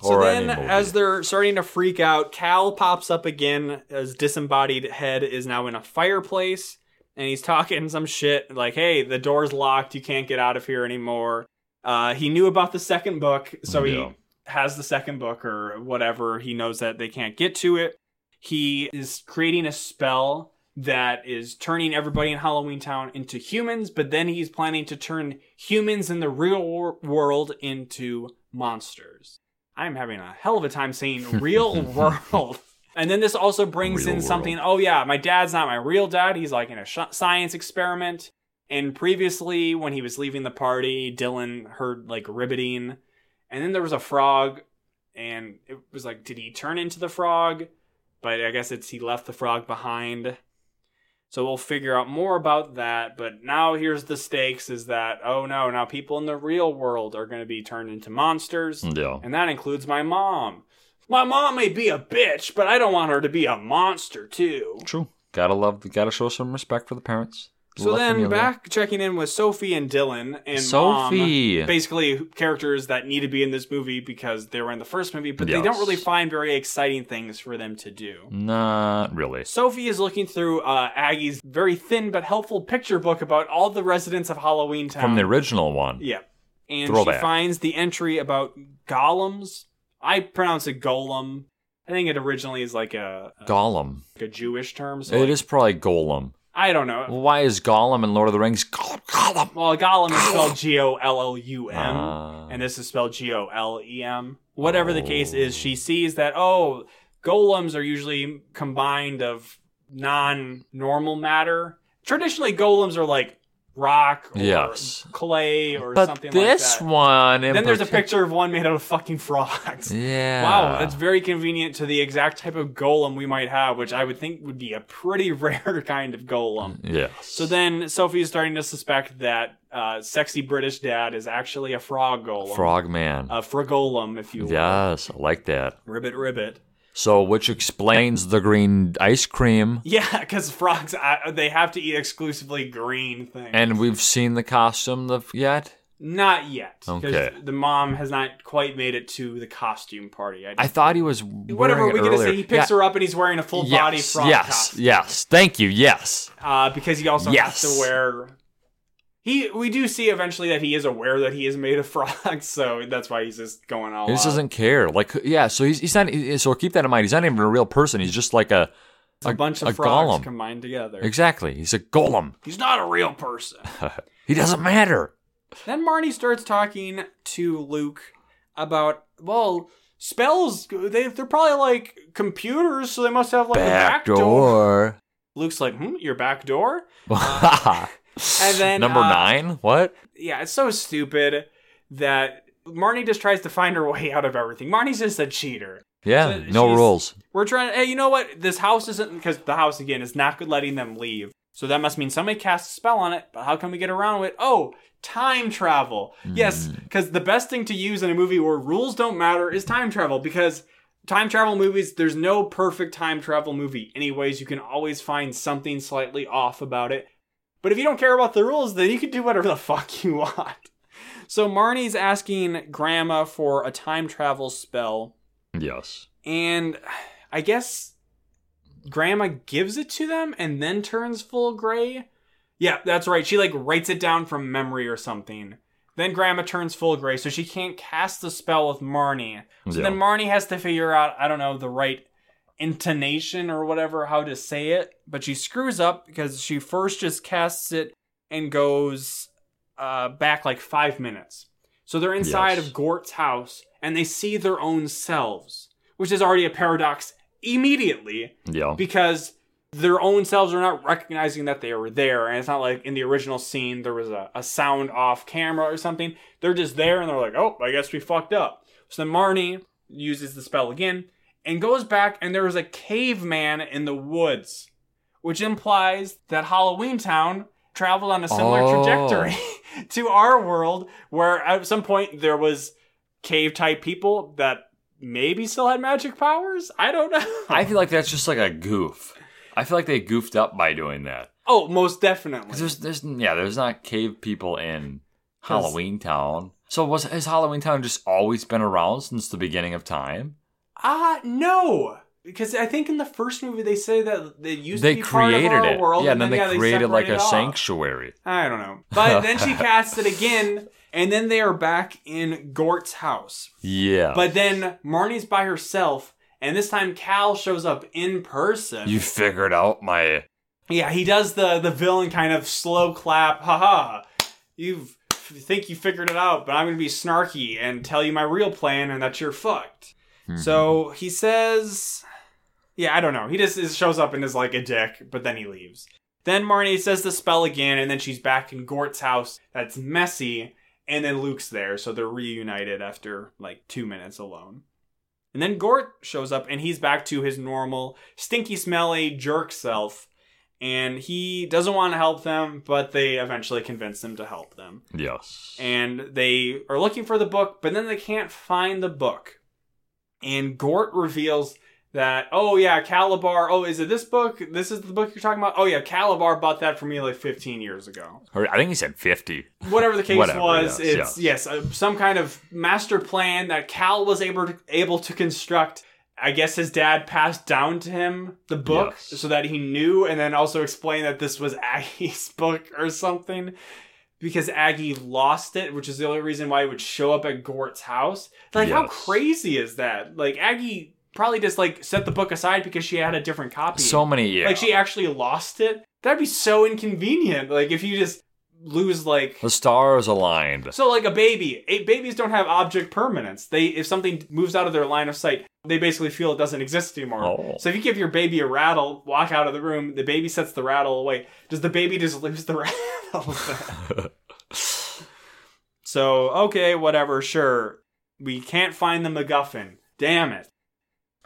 So then, as they're starting to freak out, Cal pops up again. His disembodied head is now in a fireplace, and he's talking some shit like, "Hey, the door's locked. You can't get out of here anymore." Uh, he knew about the second book, so Yeah. he has the second book or whatever. He knows that they can't get to it. He is creating a spell that is turning everybody in Halloween Town into humans, but then he's planning to turn humans in the real wor- world into monsters. I'm having a hell of a time saying [LAUGHS] real world. And then this also brings Real in something. Oh yeah, my dad's not my real dad. He's like in a sh- science experiment. And previously, when he was leaving the party, Dylan heard like ribbiting, and then there was a frog, and it was like, did he turn into the frog? But I guess it's he left the frog behind. So we'll figure out more about that. But now here's the stakes: is that oh no, now people in the real world are going to be turned into monsters. Yeah. And that includes my mom. My mom may be a bitch, but I don't want her to be a monster too. True. Gotta love. Gotta show some respect for the parents. So then back checking in with Sophie and Dylan and Sophie. Mom, basically characters that need to be in this movie because they were in the first movie, but they don't really find very exciting things for them to do. Not really. Sophie is looking through uh, Aggie's very thin but helpful picture book about all the residents of Halloween Town. From the original one. Yeah. And Throwback. she finds the entry about golems. I pronounce it golem. I think it originally is like a, a, Gollum. like a Jewish term. So It like- is probably Golem. I don't know. Well, why is Gollum in Lord of the Rings Gollum? Gollum? Well, golem is spelled [LAUGHS] G O L L U M, Ah. and this is spelled G O L E M. Whatever the case is, she sees that oh, golems are usually combined of non-normal matter. Traditionally, golems are like rock or Yes. clay or But something this like that. one, Then there's a picture of one made out of fucking frogs. [LAUGHS] Yeah. Wow, that's very convenient to the exact type of golem we might have, which I would think would be a pretty [LAUGHS] rare kind of golem. Yes. So then Sophie is starting to suspect that uh, sexy British dad is actually a frog golem. frog man A fragolem, if you will. yes, I like that. Ribbit, ribbit. So, which explains the green ice cream. Yeah, because frogs, uh, they have to eat exclusively green things. And we've seen the costume the, yet. Not yet. Okay. The mom has not quite made it to the costume party. I, I thought he was wearing whatever it we gonna say. He picks Yeah. her up and he's wearing a full body Yes, frog yes, costume. yes. Thank you. Yes. Uh, because he also Yes. has to wear. He we do see eventually that he is aware that he is made of [LAUGHS] frogs, so that's why he's just going all. He just doesn't care. Like, yeah. So he's, he's not. So keep that in mind. He's not even a real person. He's just like a It's a, bunch of a frogs golem. combined together. Exactly. He's a golem. [LAUGHS] He's not a real person. [LAUGHS] He doesn't matter. then Marnie starts talking to Luke about well spells. They they're probably like computers, so they must have like a back door. Backdoor. Luke's like, hmm, your back door. And [SIGHS] then, number uh, nine. What? yeah, it's so stupid that Marnie just tries to find her way out of everything. Marnie's just a cheater. Yeah. so no rules. We're trying. Hey, you know what? This house isn't because the house again is not good letting them leave. So that must mean somebody cast a spell on it. But how can we get around it? Oh, time travel. Yes, because the best thing to use in a movie where rules don't matter is time travel. Because time travel movies, there's no perfect time travel movie. Anyways, you can always find something slightly off about it. But if you don't care about the rules, then you can do whatever the [LAUGHS] fuck you want. So Marnie's asking Grandma for a time travel spell. Yes. And I guess grandma gives it to them and then turns full gray. Yeah, that's right. She like writes it down from memory or something. Then grandma turns full gray, so she can't cast the spell with Marnie. So Yeah. then Marnie has to figure out, I don't know, the right intonation or whatever, how to say it. But she screws up because she first just casts it and goes uh, back like five minutes. So they're inside Yes. of Gort's house and they see their own selves, which is already a paradox immediately Yeah. because their own selves are not recognizing that they were there. And it's not like in the original scene there was a, a sound off camera or something. They're just there and they're like, oh, I guess we fucked up. So then Marnie uses the spell again and goes back and there was a caveman in the woods, which implies that Halloween Town traveled on a similar Oh. trajectory [LAUGHS] to our world where at some point there was cave type people that maybe still had magic powers. I don't know. I feel like that's just like a goof. I feel like they goofed up by doing that. oh, most definitely. there's, there's, yeah, there's not cave people in Halloween Town. So was has Halloween Town just always been around since the beginning of time? Ah, no. Because I think in the first movie they say that they used they to be part created of our it, world, yeah, and then they yeah, created like a sanctuary. I don't know, but then she [LAUGHS] casts it again, and then they are back in Gort's house. Yeah, But then Marnie's by herself, and this time Cal shows up in person. you figured out my Yeah, he does the the villain kind of slow clap. Haha. You think you figured it out, but I'm going to be snarky and tell you my real plan and that you're fucked. Mm-hmm. So he says, yeah, I don't know. He just is, shows up and is like a dick, but then he leaves. Then Marnie says the spell again, and then she's back in Gort's house. That's messy, and then Luke's there, so they're reunited after like two minutes alone. And then Gort shows up, and he's back to his normal, stinky, smelly jerk self. And he doesn't want to help them, but they eventually convince him to help them yes. and they are looking for the book, but then they can't find the book. And Gort reveals that, oh yeah, Kalabar, oh, is it this book? This is the book you're talking about? Oh yeah, Kalabar bought that for me like 15 years ago. Or I think he said fifty. Whatever the case Whatever, was, yes, it's, yes, uh, some kind of master plan that Cal was able to, able to construct. I guess his dad passed down to him the book Yes. so that he knew, and then also explained that this was [LAUGHS] Aggie's book or something because Aggie lost it, which is the only reason why it would show up at Gort's house. Like, how crazy is that? Like, Aggie probably just like set the book aside because she had a different copy. So many. Yeah. Like, she actually lost it. That'd be so inconvenient. Like, if you just lose like the stars aligned. so like a baby, a- babies don't have object permanence. They if something moves out of their line of sight, they basically feel it doesn't exist anymore. Oh. So if you give your baby a rattle, walk out of the room, the baby sets the rattle away. Does the baby just lose the [LAUGHS] rattle? [LAUGHS] so okay, whatever, sure. We can't find the MacGuffin. Damn it.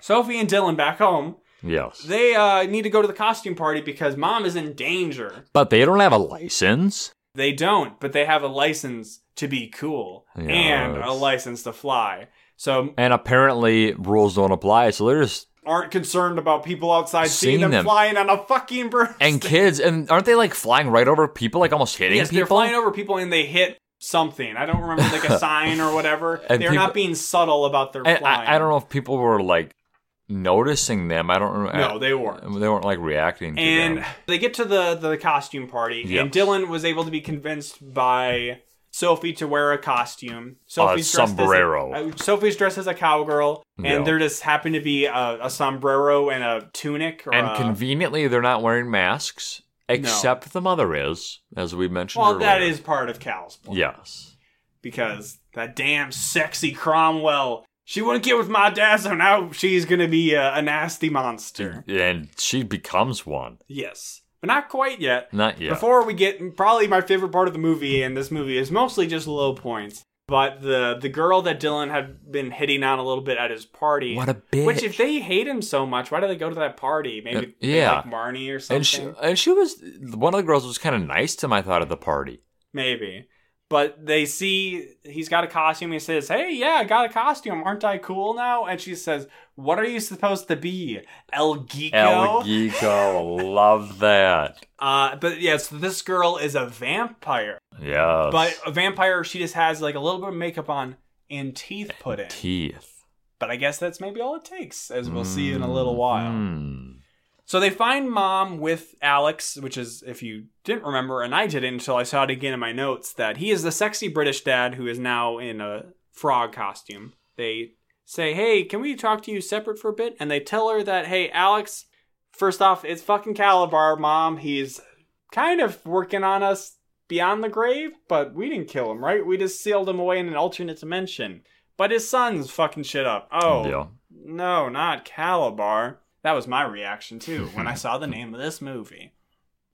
Sophie and Dylan back home. yes. They uh, need to go to the costume party because mom is in danger. but they don't have a license. They don't, but they have a license to be cool and a license to fly. So And apparently rules don't apply, so they're just aren't concerned about people outside seeing, them, them. flying on a fucking broom. and kids and aren't they like flying right over people, like almost hitting yes, people? they're flying over people and they hit something. I don't remember like a [LAUGHS] sign or whatever. They're people- not being subtle about their flying. I, I don't know if people were like noticing them. I don't know. No, they weren't. They weren't like reacting to them. And them. they get to the the costume party, and Dylan was able to be convinced by Sophie to wear a costume. Sophie's dressed as a- sombrero. uh, Sophie's dressed as a cowgirl, and Yeah. there just happened to be a, a sombrero and a tunic. Or And a, conveniently, they're not wearing masks, except the mother is, as we mentioned well, earlier. that is part of Cal's plan. Yes. because that damn sexy Cromwell. She wouldn't get with my dad, so now she's gonna be a, a nasty monster. And she becomes one. Yes, but not quite yet. Not yet. Before we get probably my favorite part of the movie, and this movie is mostly just low points. But the the girl that Dylan had been hitting on a little bit at his party. What a bitch. Which, if they hate him so much, why do they go to that party? Maybe Uh, yeah. like Marnie or something. and she, and she was one of the girls was kind of nice to him. I thought at the party. Maybe. But they see he's got a costume. He says, Hey, yeah, I got a costume. Aren't I cool now? And she says, What are you supposed to be? El Geeko? El Geeko, love that. uh, but yes, this girl is a vampire. Yeah. But a vampire, she just has like a little bit of makeup on and teeth put in. teeth. But I guess that's maybe all it takes, as we'll see in a little while. So they find mom with Alex, which is, if you didn't remember, and I didn't until I saw it again in my notes, that he is the sexy British dad who is now in a frog costume. They say, hey, can we talk to you separate for a bit? And they tell her that, hey, Alex, first off, it's fucking Kalabar, mom. He's kind of working on us beyond the grave, but we didn't kill him, right? We just sealed him away in an alternate dimension. But his son's fucking shit up. Oh, Yeah. no, not Kalabar. That was my reaction too when I [LAUGHS] saw the name of this movie.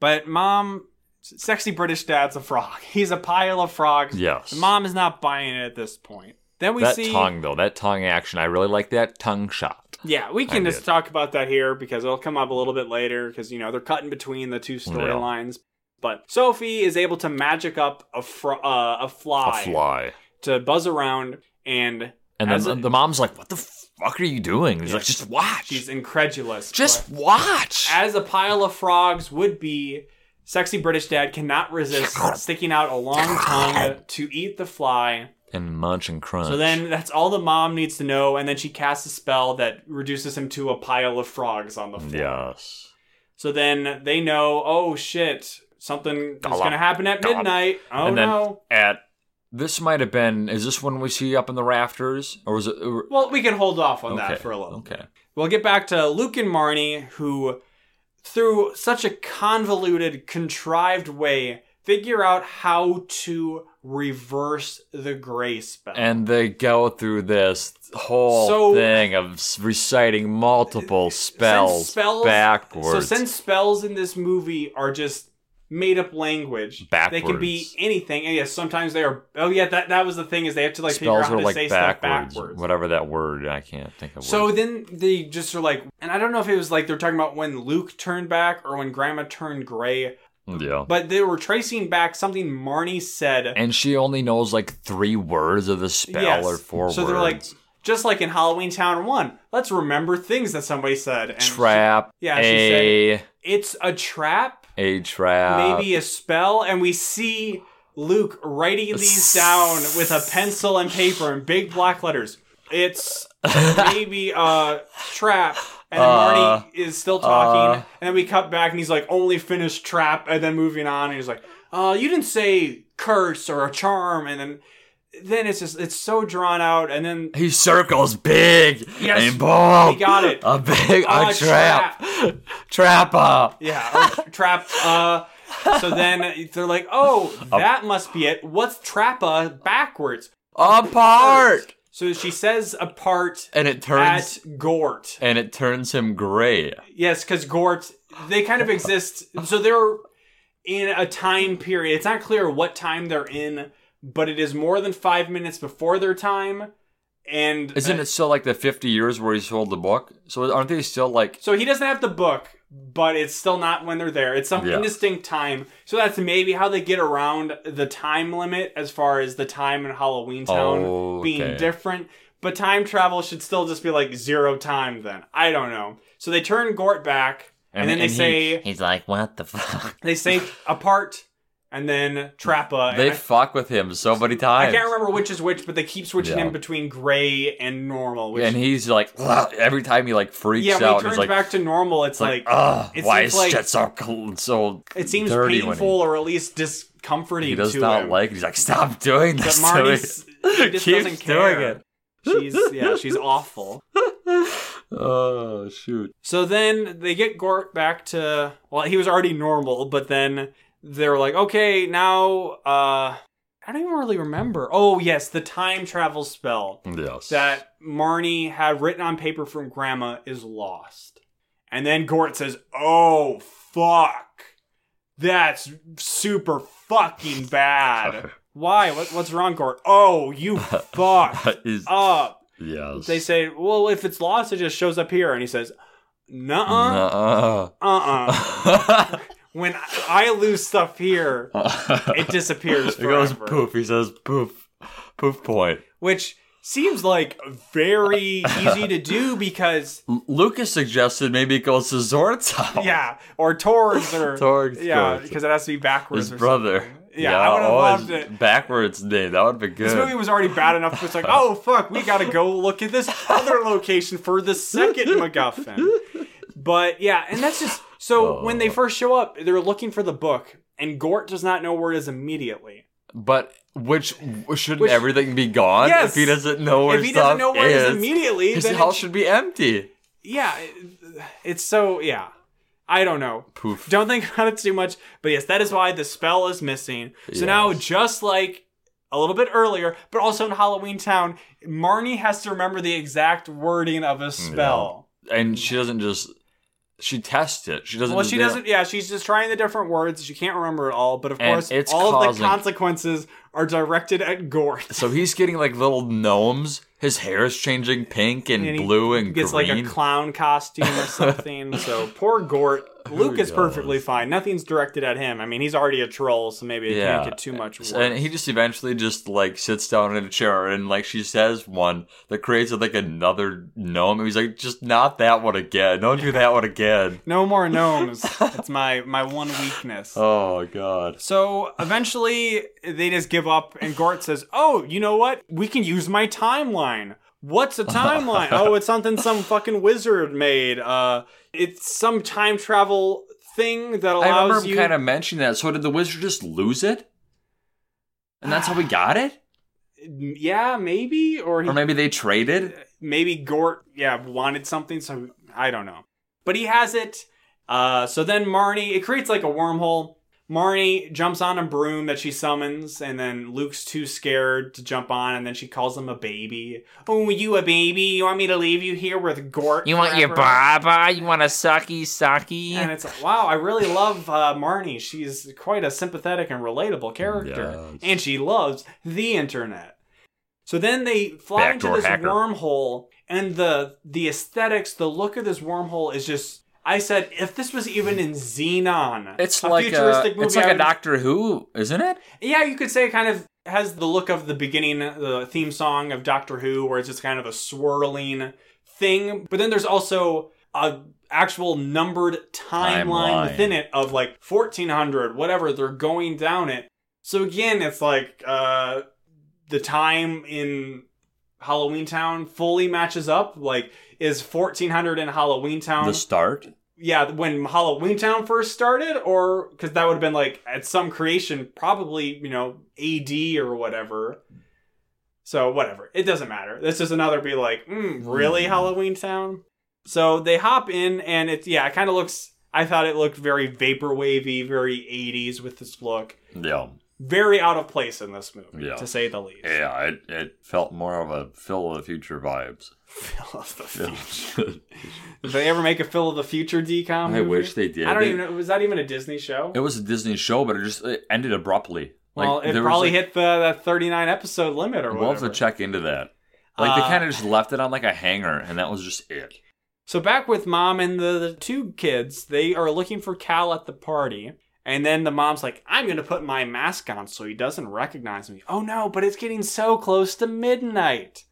But mom, sexy British dad's a frog. [LAUGHS] He's a pile of frogs. Yes. Mom is not buying it at this point. Then we that see. tongue though, that tongue action, I really like that tongue shot. Yeah, we can I just did. talk about that here because it'll come up a little bit later because you know they're cutting between the two storylines. But Sophie is able to magic up a fro- uh, a fly, A fly. to buzz around, and And then the mom's like, "What the fuck are you doing?" He's like, "Just watch. she's incredulous. Just watch." as a pile of frogs would be, sexy British dad cannot resist [LAUGHS] sticking out a long tongue to eat the fly. and munch and crunch. So then that's all the mom needs to know, and then she casts a spell that reduces him to a pile of frogs on the floor. yes. So then they know, oh shit, something is going to happen at midnight. Oh and then no. at this might have been. Is this when we see up in the rafters, or was it? or- Well, we can hold off on that for a little. Okay. We'll get back to Luke and Marnie, who, through such a convoluted, contrived way, figure out how to reverse the gray spell. And they go through this whole So- thing of reciting multiple spells, spells- backwards. so since spells in this movie are just made up language, they can be anything. And yes, sometimes they are. Oh yeah, that that was the thing is they have to like figure spells out how to like say backwards, stuff backwards. whatever that word. I can't think of. So words. then they just are like, and I don't know if it was like they're talking about when Luke turned back or when Grandma turned gray, yeah. but they were tracing back something Marnie said. And she only knows like three words of the spell Yes. or four so words. they're like, just like in Halloween Town 1, let's remember things that somebody said. And trap. Yeah, she a It's a trap, a trap. maybe a spell, and we see Luke writing these down with a pencil and paper in big black letters. It's [LAUGHS] maybe a trap. And then Uh, Marty is still talking, uh. and then we cut back, and he's like, "Only finished trap," and then moving on, and he's like, "Uh, you didn't say curse or a charm," and then, then it's just it's so drawn out, and then He circles big Yes, and bold. we got it. A big Ah, a trap. Trapper. Yeah, or trap. Uh, so then they're like, "Oh, that must be it. What's trappa backwards?" Apart. So she says apart And it turns at Gort. and it turns him gray. Yes, because Gort, they kind of exist. So they're in a time period. It's not clear what time they're in, but it is more than five minutes before their time. And Isn't it still like the 50 years where he sold the book? So aren't they still like So he doesn't have the book, but it's still not when they're there. It's some Yeah. indistinct time. So that's maybe how they get around the time limit as far as the time in Halloween Town Oh, being different. But time travel should still just be like zero time then. I don't know. So they turn Gort back and, And- then they and he- say He's like, what the fuck? they say [LAUGHS] apart and then Trappa. They I- fuck with him so many times. I can't remember which is which, but they keep switching Yeah. him between gray and normal. Which, and he's like, "Ugh," every time he like freaks yeah, when out, he turns like, back to normal, it's it's like, like, it why is like- shit so cool, so it seems painful or at least discomforting he, he does not him. like it. He's like, stop doing this Marty's me. [LAUGHS] just Keeps doesn't doing care. it. She's yeah, she's awful. [LAUGHS] oh shoot! So then they get Gort back to well, he was already normal, but then they're like, okay, now uh I don't even really remember. Oh yes, the time travel spell Yes. that Marnie had written on paper from Grandma is lost. And then Gort says, "Oh fuck, that's super fucking [LAUGHS] bad. [LAUGHS] Why? What, what's wrong, Gort? Oh, you [LAUGHS] fuck is up." yes. They say, "Well, if it's lost, it just shows up here." And he says, "Nuh-uh, Nuh-uh. uh-uh. When I lose stuff here, [LAUGHS] it disappears It goes poof. He says poof. Poof point. Which seems like very easy to do because [LAUGHS] Lucas suggested maybe it goes to Zort's house. yeah, or Torgs or [LAUGHS] Torg's yeah, because it has to be backwards. His or brother. something. Yeah, I would have oh, loved it. Backwards name. That would be good. This movie was already bad enough. It's like, oh fuck, we gotta go look at this other location for the second MacGuffin. But yeah, and that's just so when they Oh. first show up, they're looking for the book, and Gort does not know where it is immediately. But which shouldn't Which- everything be gone Yes. if he doesn't know where if he doesn't know where it is is? immediately, His then house it- should be empty. yeah, it- it's so yeah. I don't know. Poof. Don't think about it too much. But yes, that is why the spell is missing. So Yes. now, just like a little bit earlier, but also in Halloween Town, Marnie has to remember the exact wording of a spell. and she doesn't just she tests it. She doesn't. Well, she doesn't. Yeah, she's just trying the different words. She can't remember it all. But of And course, it's all of the causing- consequences are directed at Gort. [LAUGHS] So he's getting like little gnomes. His hair is changing pink and, And he blue and Gets green. like a clown costume or [LAUGHS] something. so poor Gort. Luke is perfectly fine. Nothing's directed at him. I mean, he's already a troll, so maybe it Yeah. can't get too much worse. and he just eventually just like sits down in a chair and like she says one that creates like another gnome. And he's like, just not that one again. Don't do that one again. [LAUGHS] No more gnomes. [LAUGHS] That's my my one weakness. Oh god. So eventually they just give up and Gort says, "Oh, you know what? We can use my timeline." What's a [LAUGHS] timeline? oh, it's something some fucking wizard made. Uh it's some time travel thing that I allows remember you kind of mentioning that. So did the wizard just lose it? And that's how we got it? [SIGHS] Yeah, maybe or he Or maybe they traded? maybe Gort, yeah, wanted something, so I don't know. But he has it. Uh, so then Marnie, it creates like a wormhole. Marnie jumps on a broom that she summons, and then Luke's too scared to jump on, and then she calls him a baby. Oh, you a baby? You want me to leave you here with Gort? You want your baba? You want a sucky sucky? And it's like, wow, I really love uh, Marnie. She's quite a sympathetic and relatable character. Yes. And she loves the internet. So then they fly Backdoor into this hacker. wormhole, and the the aesthetics, the look of this wormhole is just. I said, if this was even in Zenon, It's a like a, futuristic movie, it's like I a would- Doctor Who, isn't it? Yeah, you could say it kind of has the look of the beginning, the theme song of Doctor Who, where it's just kind of a swirling thing. But then there's also a actual numbered timeline, Timeline. within it of like 1400, whatever. They're going down it. So again, it's like uh, the time in Halloween Town fully matches up. Like, is 1400 in Halloween Town? The start. yeah, when Halloween Town first started, or because that would have been like at some creation, probably you know AD or whatever. So whatever, it doesn't matter. This is another be like, mm, really Hmm. Halloween Town. So they hop in, and it's yeah, it kind of looks. I thought it looked very vapor wavy, very 80s with this look. Yeah. Very out of place in this movie, Yeah. to say the least. Yeah, it, it felt more of a Phil of the Future vibes. Phil of the future. Did they ever make a Phil of the Future DCOM? I movie? wish they did. I don't They- even know. Was that even a Disney show? It was a Disney show, but it just it ended abruptly. Like, well, it probably like- hit the that 39 episode limit or We'll have to check into that. Like they Uh, kind of just left it on like a hanger, and that was just it. So back with mom and the, the two kids, they are looking for Cal at the party. And then the mom's like, I'm going to put my mask on so he doesn't recognize me. Oh no, but it's getting so close to midnight.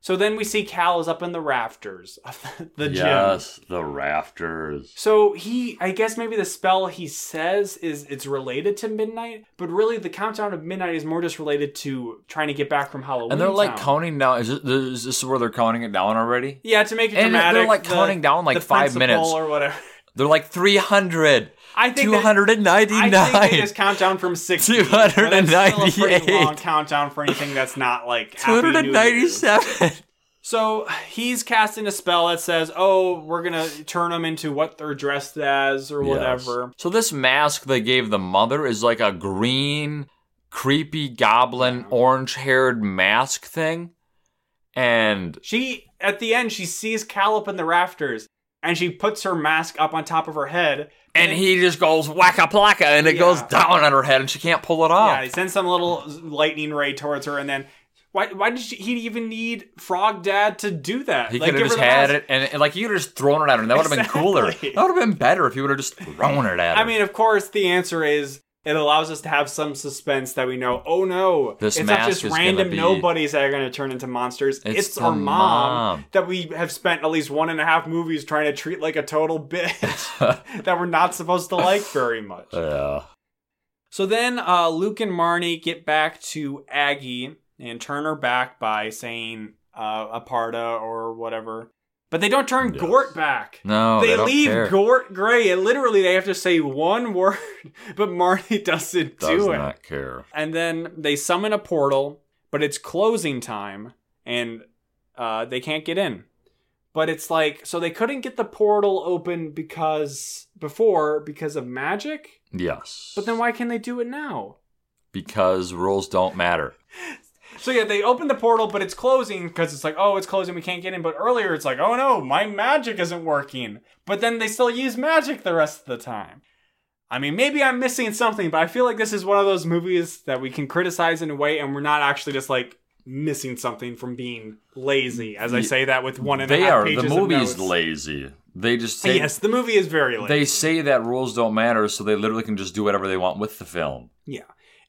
So then we see Cal is up in the rafters of the, [LAUGHS] the gym. yes, the rafters. So he, I guess maybe the spell he says is it's related to midnight, but really the countdown of midnight is more just related to trying to get back from Halloween. And they're like Town. counting down. Is, it, is this where they're counting it down already? yeah, to make it And dramatic. they're, like, the- counting down, like, five minutes. or whatever. They're like 300, I think that- 299. I think they just count down from sixty. but it's still a pretty 298. long countdown for anything that's not like Happy New Year's. 297. So he's casting a spell that says, "Oh, we're gonna turn them into what they're dressed as, or whatever." So this mask they gave the mother is like a green, creepy goblin, orange-haired mask thing, and She at the end she sees Cal up in the rafters, and she puts her mask up on top of her head. and he just goes wacka plaka, and it Yeah. goes down on her head, and she can't pull it off. Yeah, he sends some little lightning ray towards her, and then why? Why did she, he even need Frog Dad to do that? He Like, could have just had it, and, and, like you could have just thrown it at her, and that would have been cooler. That would have been better if you would have just thrown it at her. I mean, of course, the answer is it allows us to have some suspense that we know. Oh no, This it's not just random be- nobodies that are going to turn into monsters. It's, It's our mom, mom. that we have spent at least one and a half movies trying to treat like a total bitch [LAUGHS] [LAUGHS] that we're not supposed to like very much. [LAUGHS] yeah. So then uh, Luke and Marnie get back to Aggie and turn her back by saying uh, Aparta or whatever. But they don't turn Yes. Gort back. No, they, they leave care. Gort Gray, and literally they have to say one [LAUGHS] word, but Marty doesn't Does do it. Does not care. And then they summon a portal, but it's closing time, and uh, they can't get in. But it's like so they couldn't get the portal open because before because of magic. Yes. But then why can they do it now? because rules don't matter. [LAUGHS] So yeah, they open the portal, but it's closing because it's like, oh, it's closing, we can't get in. But earlier, it's like, oh no, my magic isn't working. But then they still use magic the rest of the time. I mean, maybe I'm missing something, but I feel like this is one of those movies that we can criticize in a way, and we're not actually just like missing something from being lazy. As I say that with one and a half They are pages the of movie's notes. lazy. They just say yes, the movie is very lazy. they say that rules don't matter, so they literally can just do whatever they want with the film. Yeah.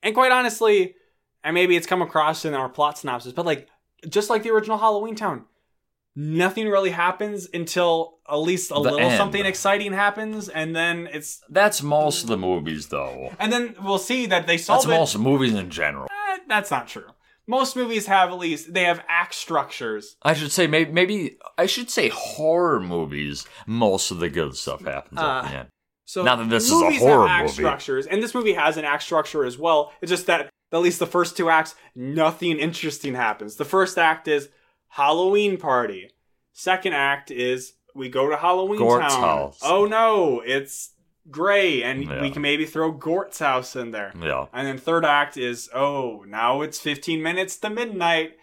And quite honestly, and maybe it's come across in our plot synopsis, but like just like the original Halloween Town, nothing really happens until at least a The little end. something exciting happens, and then it's That's most of the movies, though. and then we'll see that they solve That's it. most movies in general. Eh, that's not true. Most movies have at least they have act structures. I should say maybe, maybe I should say horror movies. Most of the good stuff happens Uh, at the end. So Not that this is a horror have act movie. structures, and this movie has an act structure as well. It's just that at least the first two acts, nothing interesting happens. The first act is Halloween party. Second act is we go to Halloween Gort's Town. house. Oh no, it's Gray, and Yeah. we can maybe throw Gort's house in there. Yeah. And then third act is oh now it's 15 minutes to midnight.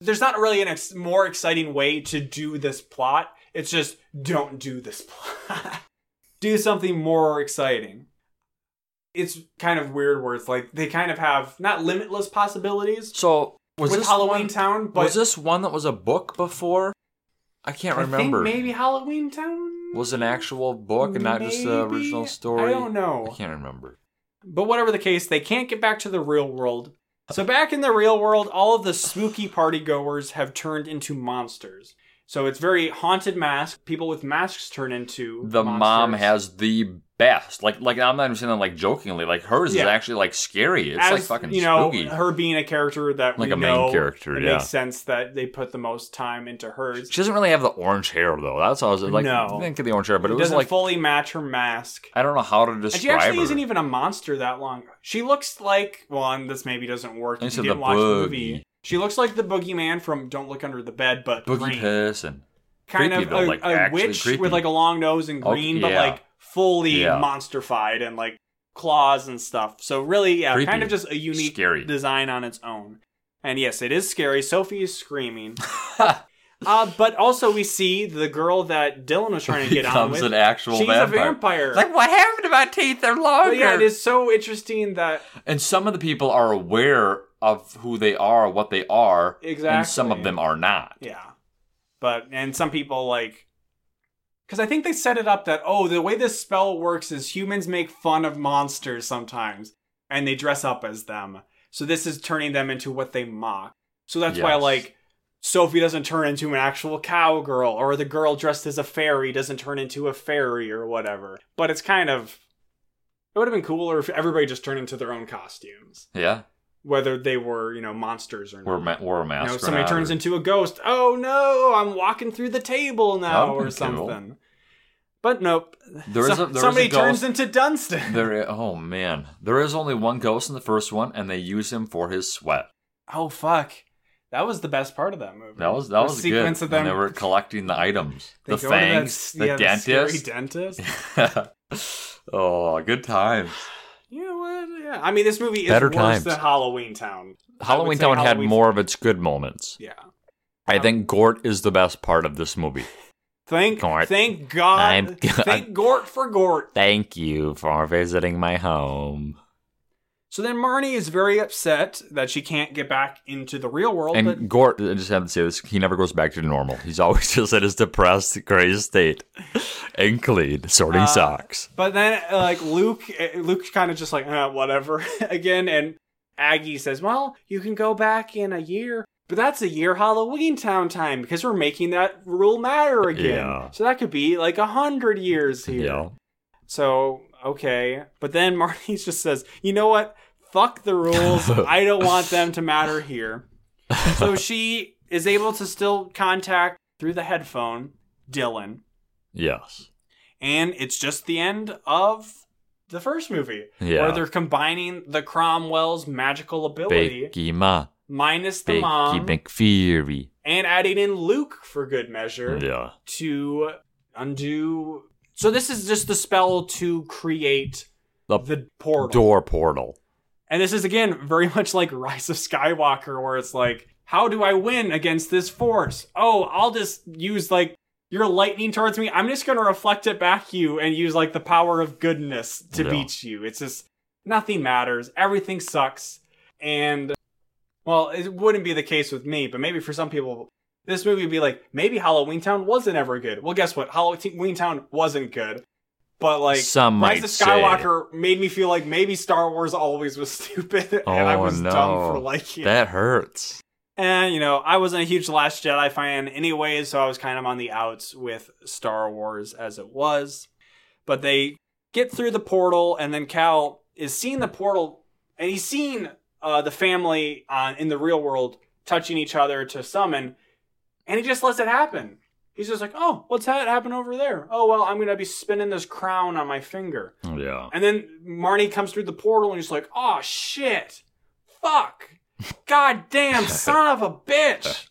There's not really an ex- more exciting way to do this plot. It's just don't do this [LAUGHS] plot. do something more exciting. It's kind of weird where it's like they kind of have not limitless possibilities So was with this Halloween one, Town, but was this one that was a book before? I can't I remember. think maybe Halloween Town was an actual book and not just the original story. I don't know. I can't remember. But whatever the case, they can't get back to the real world. So back in the real world, all of the spooky party goers have turned into monsters. So it's very haunted mask. People with masks turn into The monsters. mom has the best. Like, like I'm not even saying that like jokingly. Like hers Yeah. is actually like scary. It's As, like fucking you know spooky. her being a character that Like we a main know, character, It yeah. makes sense that they put the most time into hers. She doesn't really have the orange hair though. That's how I was like. No. I think of the orange hair, but it it was doesn't like fully match her mask. I don't know how to describe And she actually her. isn't even a monster that long. She looks like well, and this maybe doesn't work if you didn't the watch the boogie. movie. She looks like the boogeyman from Don't Look Under the Bed, but Boogie green. person. kind Creepy, of though, a, like, a actually witch creepy. with like a long nose and Okay, green, but yeah. like fully Yeah. monsterfied and like claws and stuff. So really, yeah, Creepy. kind of just a unique Scary. design on its own. And yes, it is scary. Sophie is screaming. [LAUGHS] [LAUGHS] uh, but also we see the girl that Dylan was trying to get on with. an actual She's vampire. a vampire. Like, what happened to my teeth? They're longer. but yeah, it is so interesting that And some of the people are aware of who they are, what they are, Exactly. and some of them are not. Yeah. But and some people like cuz I think they set it up that oh, the way this spell works is humans make fun of monsters sometimes and they dress up as them. So this is turning them into what they mock. So that's why like Sophie doesn't turn into an actual cowgirl, or the girl dressed as a fairy doesn't turn into a fairy or whatever. But it's kind of. It would have been cooler if everybody just turned into their own costumes, Yeah, whether they were, you know, monsters or not. or ma- or a mask. you know, somebody turns or- into a ghost. Oh no, I'm walking through the table now, oh, or be cool. something. But nope. There is So- a- there is somebody a ghost- turns into Dunstan. There, oh man, there is only one ghost in the first one, and they use him for his sweat. Oh fuck, that was the best part of that movie. That was that The was sequence good. of them. When they were collecting the items, the that fangs, s- the yeah, dentist. dentist. [LAUGHS] oh, good times. You know what? Yeah, I mean, this movie is Better worse times. than Halloween Town. Halloween Town had more of its good moments. Yeah. I um, think Gort is the best part of this movie. Thank, Gort. thank God. I'm- [LAUGHS] thank Gort for Gort. Thank you for visiting my home. So then Marnie is very upset that she can't get back into the real world, And but Gort, I just have to say this, he never goes back to normal. He's always [LAUGHS] just at his depressed, gray state and clean, sorting Uh, socks. But then, uh, like Luke, uh, Luke's kind of just like, uh, whatever, [LAUGHS] again. And Aggie says, "Well, you can go back in a year, but that's a year Halloween Town time because we're making that rule matter again. Yeah. So that could be like a hundred years here. Yeah. So okay, but then [LAUGHS] Marty just says, "You know what? Fuck the rules. [LAUGHS] I don't want them to matter here." so [LAUGHS] she is able to still contact through the headphone Dylan Yes. and it's just the end of the first movie Yeah. where they're combining the Cromwell's magical ability Becky Ma. minus the Becky mom and adding in Luke for good measure Yeah. to undo. So this is just the spell to create The the portal. Door portal. And this is again very [LAUGHS] much like Rise of Skywalker, where it's like, how do I win against this force? Oh, I'll just use like your lightning towards me. I'm just gonna reflect it back you and use like the power of goodness to Yeah. beat you. It's just nothing matters. Everything sucks. And well, it wouldn't be the case with me, but maybe for some people, this movie would be like, maybe Halloween Town wasn't ever good. Well, guess what? Halloween Town wasn't good. But like Some Rise of say. Skywalker made me feel like maybe Star Wars always was [LAUGHS] stupid and I Oh, was no. dumb for liking it. That hurts. And you know, I wasn't a huge Last Jedi fan anyways, so I was kind of on the outs with Star Wars as it was. But they get through the portal, and then Kal is seeing the portal, and he's seeing uh, the family on in the real world touching each other to summon, and he just lets it happen. He's just like, "Oh, what's that happen over there? Oh well, I'm gonna be spinning this crown on my finger." Yeah. And then Marnie comes through the portal and he's like, oh shit. Fuck. God damn [LAUGHS] son of a bitch.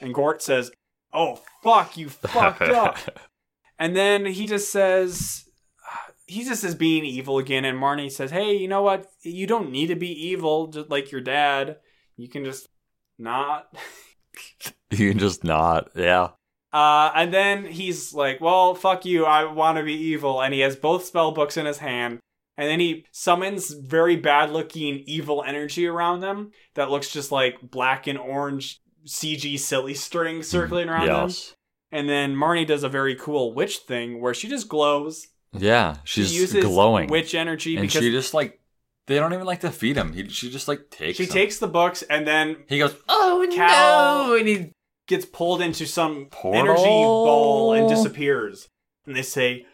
And Gort says, Oh fuck, you fucked [LAUGHS] up. And then he just says he just is being evil again, and Marnie says, Hey, you know what? You don't need to be evil, just like your dad. You can just not. [LAUGHS] [LAUGHS] you can just not. Yeah. Uh, and then he's like, "Well, fuck you. I want to be evil." And he has both spell books in his hand. And then he summons very bad-looking evil energy around them that looks just like black and orange CG silly string circling around them. And then Marnie does a very cool witch thing where she just glows. Yeah. She's she uses glowing. witch energy and because she just like they don't even like to feed him. He, she just like takes. she them. takes the books and then He goes. Oh Kal- no! And he gets pulled into some Portal? energy ball and disappears. And they say,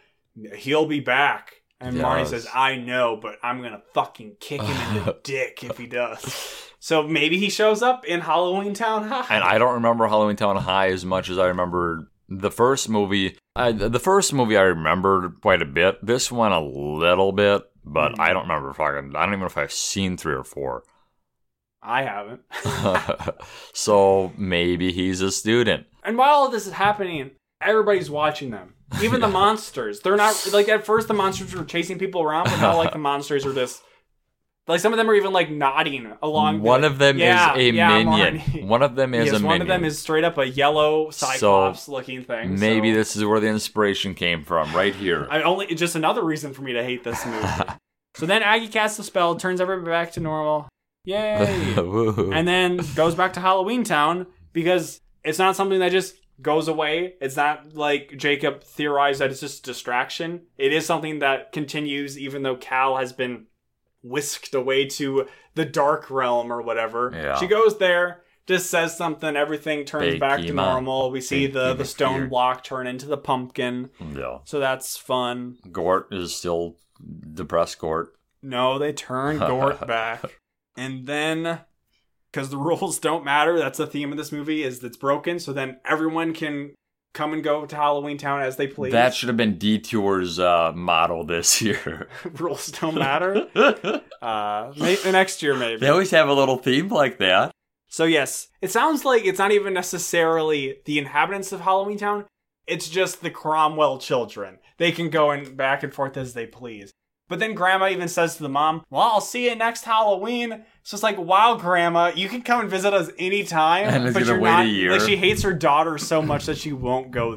he'll be back. And Yes. says, I know, but I'm going to fucking kick him in the [LAUGHS] dick if he does. So maybe he shows up in Halloween Town High. And I don't remember Halloween Town High as much as I remember the first movie. I, the first movie I remembered quite a bit. This one a little bit, but Mm-hmm. I don't remember fucking. I don't even know if I've seen three or four. I haven't. [LAUGHS] [LAUGHS] so maybe he's a student. And while all this is happening, everybody's watching them. Even the [LAUGHS] monsters. They're not, like, at first the monsters were chasing people around, but now, like, the monsters are just. Like, some of them are even, like, nodding along. One of them Yeah, is a yeah, minion. One of them is yes, a one minion. of them is straight up a yellow cyclops looking thing. Maybe so this is where the inspiration came from, right here. I only just another reason for me to hate this movie. so then Aggie casts a spell, turns everybody back to normal. Yay! [LAUGHS] And then goes back to Halloween Town because it's not something that just goes away. It's not like Jacob theorized that it's just distraction. It is something that continues even though Kal has been whisked away to the dark realm or whatever. Yeah. She goes there, just says something. Everything turns back to normal. We see the Bakey the stone block turn into the pumpkin, Yeah. so that's fun. Gort is still depressed. Gort. No, they turn Gort [LAUGHS] back, and then because the [LAUGHS] rules don't matter, that's the theme of this movie is that's broken. So then everyone can come and go to Halloween Town as they please. That should have been Detour's uh, motto this year. [LAUGHS] rules don't matter. [LAUGHS] Uh, may- next year maybe. they always have a little theme like that. So yes, it sounds like it's not even necessarily the inhabitants of Halloween Town. It's just the Cromwell children. They can go and back and forth as they please. But then Grandma even says to the mom, "Well, I'll see you next Halloween." So it's like, "Wow, Grandma, you can come and visit us anytime." And it's but gonna you're wait a not. year. Like she hates her daughter so much that she won't go.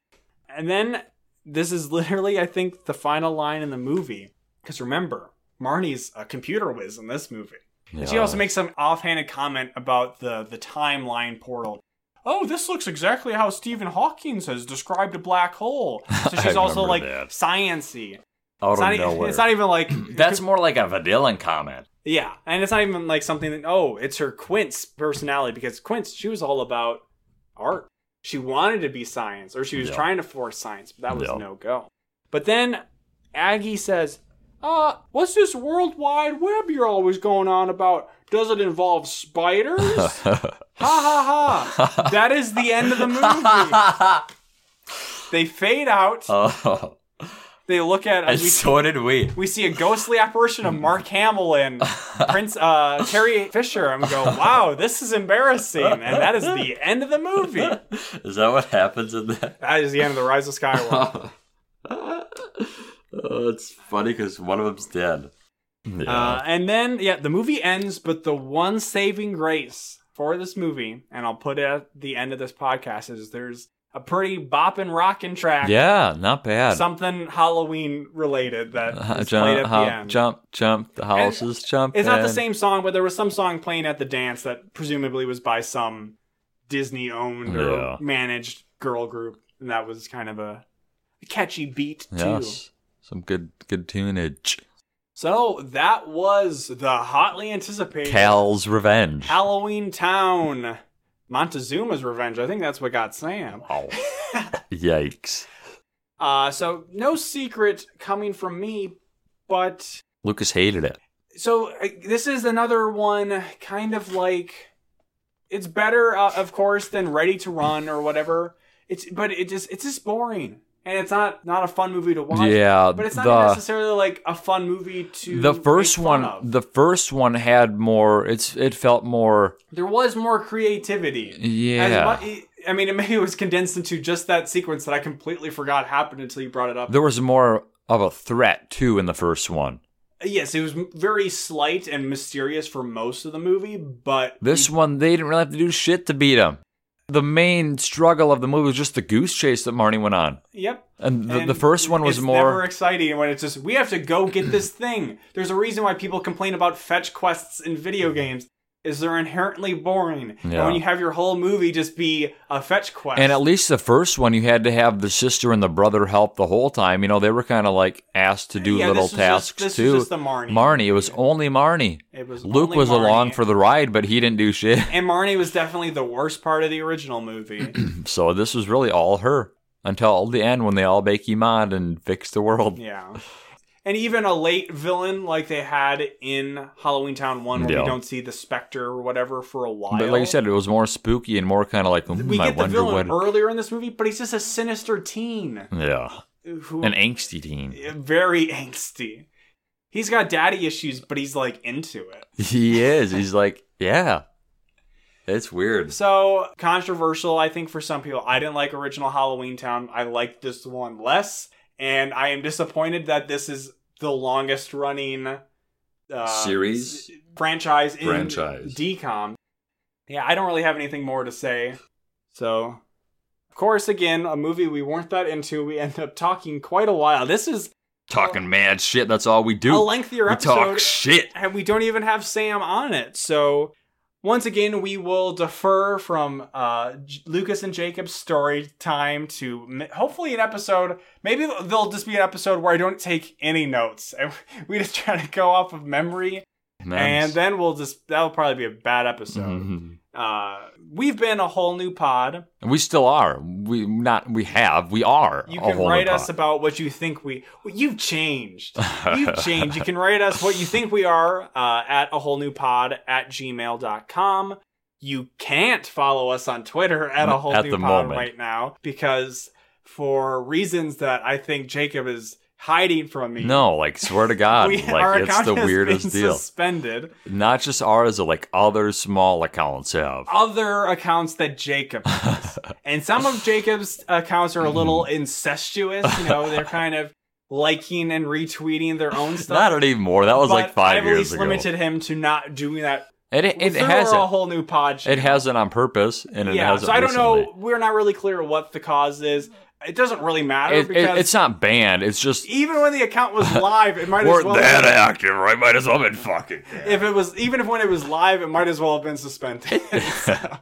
And then this is literally, I think, the final line in the movie. Because remember, Marnie's a computer whiz in this movie. And she also makes some offhanded comment about the the timeline portal. Oh, this looks exactly how Stephen Hawking has described a black hole. [LAUGHS] So she's also like that. sciency. Out It's of not, nowhere. it's not even like [CLEARS THROAT] That's more like a Vadillion comment. yeah, and it's not even like something that oh, it's her Quince personality because Quince she was all about art. She wanted to be science, or she was Yeah. trying to force science, but that was Yeah. no go. But then Aggie says, "Uh, what's this World Wide Web you're always going on about? Does it involve spiders?" [LAUGHS] ha ha ha! That is the end of the [LAUGHS] movie. They fade out. oh, They look at and we so did we. we see a ghostly apparition of Mark Hamill and [LAUGHS] Prince uh, Carrie Fisher, and we go, "Wow, this is embarrassing!" And that is the end of the movie. [LAUGHS] Is that what happens in that? That is the end of the Rise of Skywalker. [LAUGHS] oh, it's funny because one of them's dead. Yeah. Uh, and then, yeah, the movie ends, but the one saving grace for this movie, and I'll put it at the end of this podcast, is there's a pretty bopping, rocking track. yeah, not bad. Something Halloween related that Uh, is jump, played at hop, the end. jump, jump. The house is jumping. It's not the same song, but there was some song playing at the dance that presumably was by some Disney owned Yeah. or managed girl group. And that was kind of a catchy beat, too. Yes, some good, good tunage. So that was the hotly anticipated Kal's revenge. Halloween Town. Montezuma's Revenge. I think that's what got Sam. Oh, [LAUGHS] yikes! Uh, so no secret coming from me, but Lucas hated it. so uh, this is another one kind of like it's better uh, of course than ready to run or whatever it's but it just it's just boring and it's not not a fun movie to watch Yeah, but it's not the necessarily like a fun movie to the first one, of. the first one had more. It's it felt more. there was more creativity Yeah, mu- i mean it maybe it was condensed into just that sequence that i completely forgot happened until you brought it up there was more of a threat too in the first one. yes it was very slight and mysterious for most of the movie but This one, they didn't really have to do shit to beat him. The main struggle of the movie was just the goose chase that Marnie went on, yep and the, And the first one was it's more. never exciting when it's just we have to go get this thing. There's a reason why people complain about fetch quests in video games. Is they're inherently boring. And when you have your whole movie just be a fetch quest. And at least the first one, you had to have the sister and the brother help the whole time. You know, they were kind of like asked to do Yeah, little this was just- tasks too. just the Marnie Marnie, it was only Marnie. it was Luke was along for the ride, but he didn't do shit. [LAUGHS] And Marnie was definitely the worst part of the original movie. [CLEARS THROAT] so this was really all her until the end when they all bakey mod and fix the world. yeah. And even a late villain like they had in Halloween Town 1 where Yeah. we don't see the Spectre or whatever for a while. But like you said, it was more spooky and more kind of like, hmm, we I get the wonder villain what. earlier in this movie, but he's just a sinister teen. Yeah, Who, an angsty teen. very [LAUGHS] angsty. He's got daddy issues, but he's like into it. [LAUGHS] He is. He's like, yeah. It's weird. So controversial, I think, for some people. I didn't like original Halloween Town. I liked this one less, and I am disappointed that this is the longest running uh, Series? franchise in Franchise. DCOM. Yeah, I don't really have anything more to say. So, of course, again, a movie we weren't that into. We end up talking quite a while. This is Talking mad shit. That's all we do. a lengthier we episode. talk shit. and we don't even have Sam on it. So once again, we will defer from uh, Lucas and Jacob's story time to hopefully an episode. Maybe there'll just be an episode where I don't take any notes and [LAUGHS] we just try to go off of memory. and then we'll just that'll probably be a bad episode. Mhm. [LAUGHS] Uh, we've been a whole new pod. we still are. We not. We have. We are. You can write us pod. about what you think we. Well, you've changed. [LAUGHS] You've changed. You can write us what you think we are uh, at a whole new pod at gmail.com. You can't follow us on Twitter at a whole At new pod moment. right now because for reasons that I think Jacob is hiding from me. No, like swear to God, [LAUGHS] we, like it's the weirdest deal. suspended. Not just ours, but like other small accounts have. Other accounts that Jacob has, [LAUGHS] and some of Jacob's accounts are a little mm-hmm. incestuous. You know, they're kind of liking and retweeting their own [LAUGHS] stuff. Not anymore. That was But like five I've at years ago. limited him to not doing that. It it, it hasn't. a whole new pod. It hasn't on purpose, and it yeah, hasn't. so I don't recently. know. We're not really clear what the cause is. It doesn't really matter It, it, because it's not banned. It's just even when the account was [LAUGHS] live, it might as well. that have- active. I might as well been fucking. [LAUGHS] if it was even if when it was live, it might as well have been suspended. [LAUGHS] so,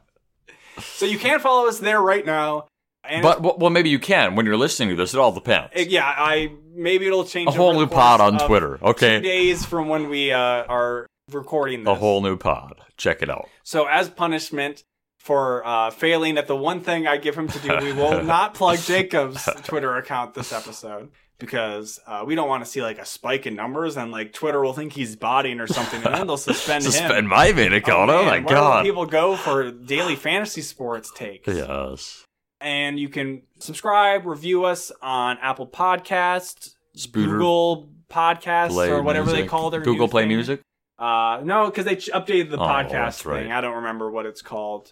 so you can't follow us there right now. And But well, maybe you can when you're listening to this. It all depends. it- yeah, I maybe it'll change. a whole new pod on Twitter. Two Okay, days from when we uh, are recording this. a whole new pod. Check it out. So, as punishment for uh, failing at the one thing I give him to do, we will [LAUGHS] not plug Jacob's Twitter account this episode because uh, we don't want to see like a spike in numbers and like Twitter will think he's botting or something, and then they'll suspend, Suspend him. my main account. Oh, man, my god. people go for daily fantasy sports takes. Yes. And you can subscribe, review us on Apple Podcasts, Spooter Google Podcasts, Play or whatever they call their Google Play thing. Music. Uh, no, because they updated the Oh, podcast thing. I don't remember what it's called.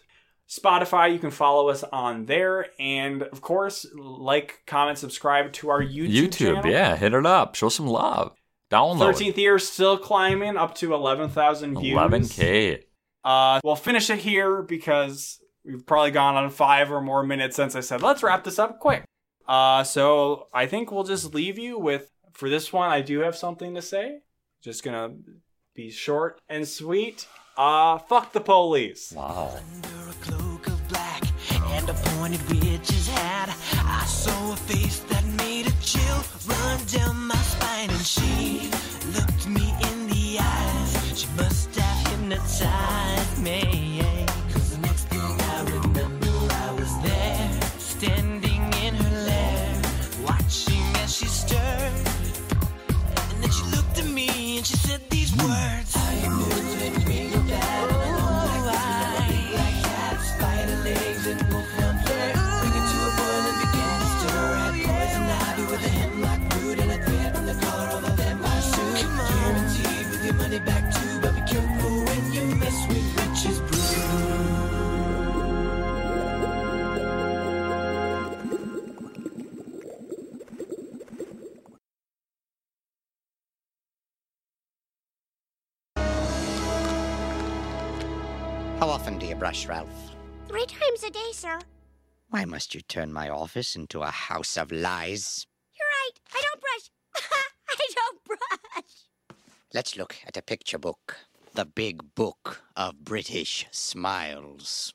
Spotify, you can follow us on there, and of course, like, comment, subscribe to our YouTube. YouTube. channel. Yeah, hit it up. Show some love. Download. Thirteenth year still climbing up to eleven thousand views. 11k. Uh, we'll finish it here because we've probably gone on five or more minutes since I said let's wrap this up quick. Uh, so I think we'll just leave you with for this one. I do have something to say. Just gonna be short and sweet. Uh, fuck the police. Wow. A pointed witch's hat, I saw a face that made a chill run down my spine, and she looked me in the eyes. She must have hypnotized brush, Ralph? Three times a day, sir. Why must you turn my office into a house of lies? You're right. I don't brush. [LAUGHS] I don't brush. Let's look at a picture book. The Big Book of British Smiles.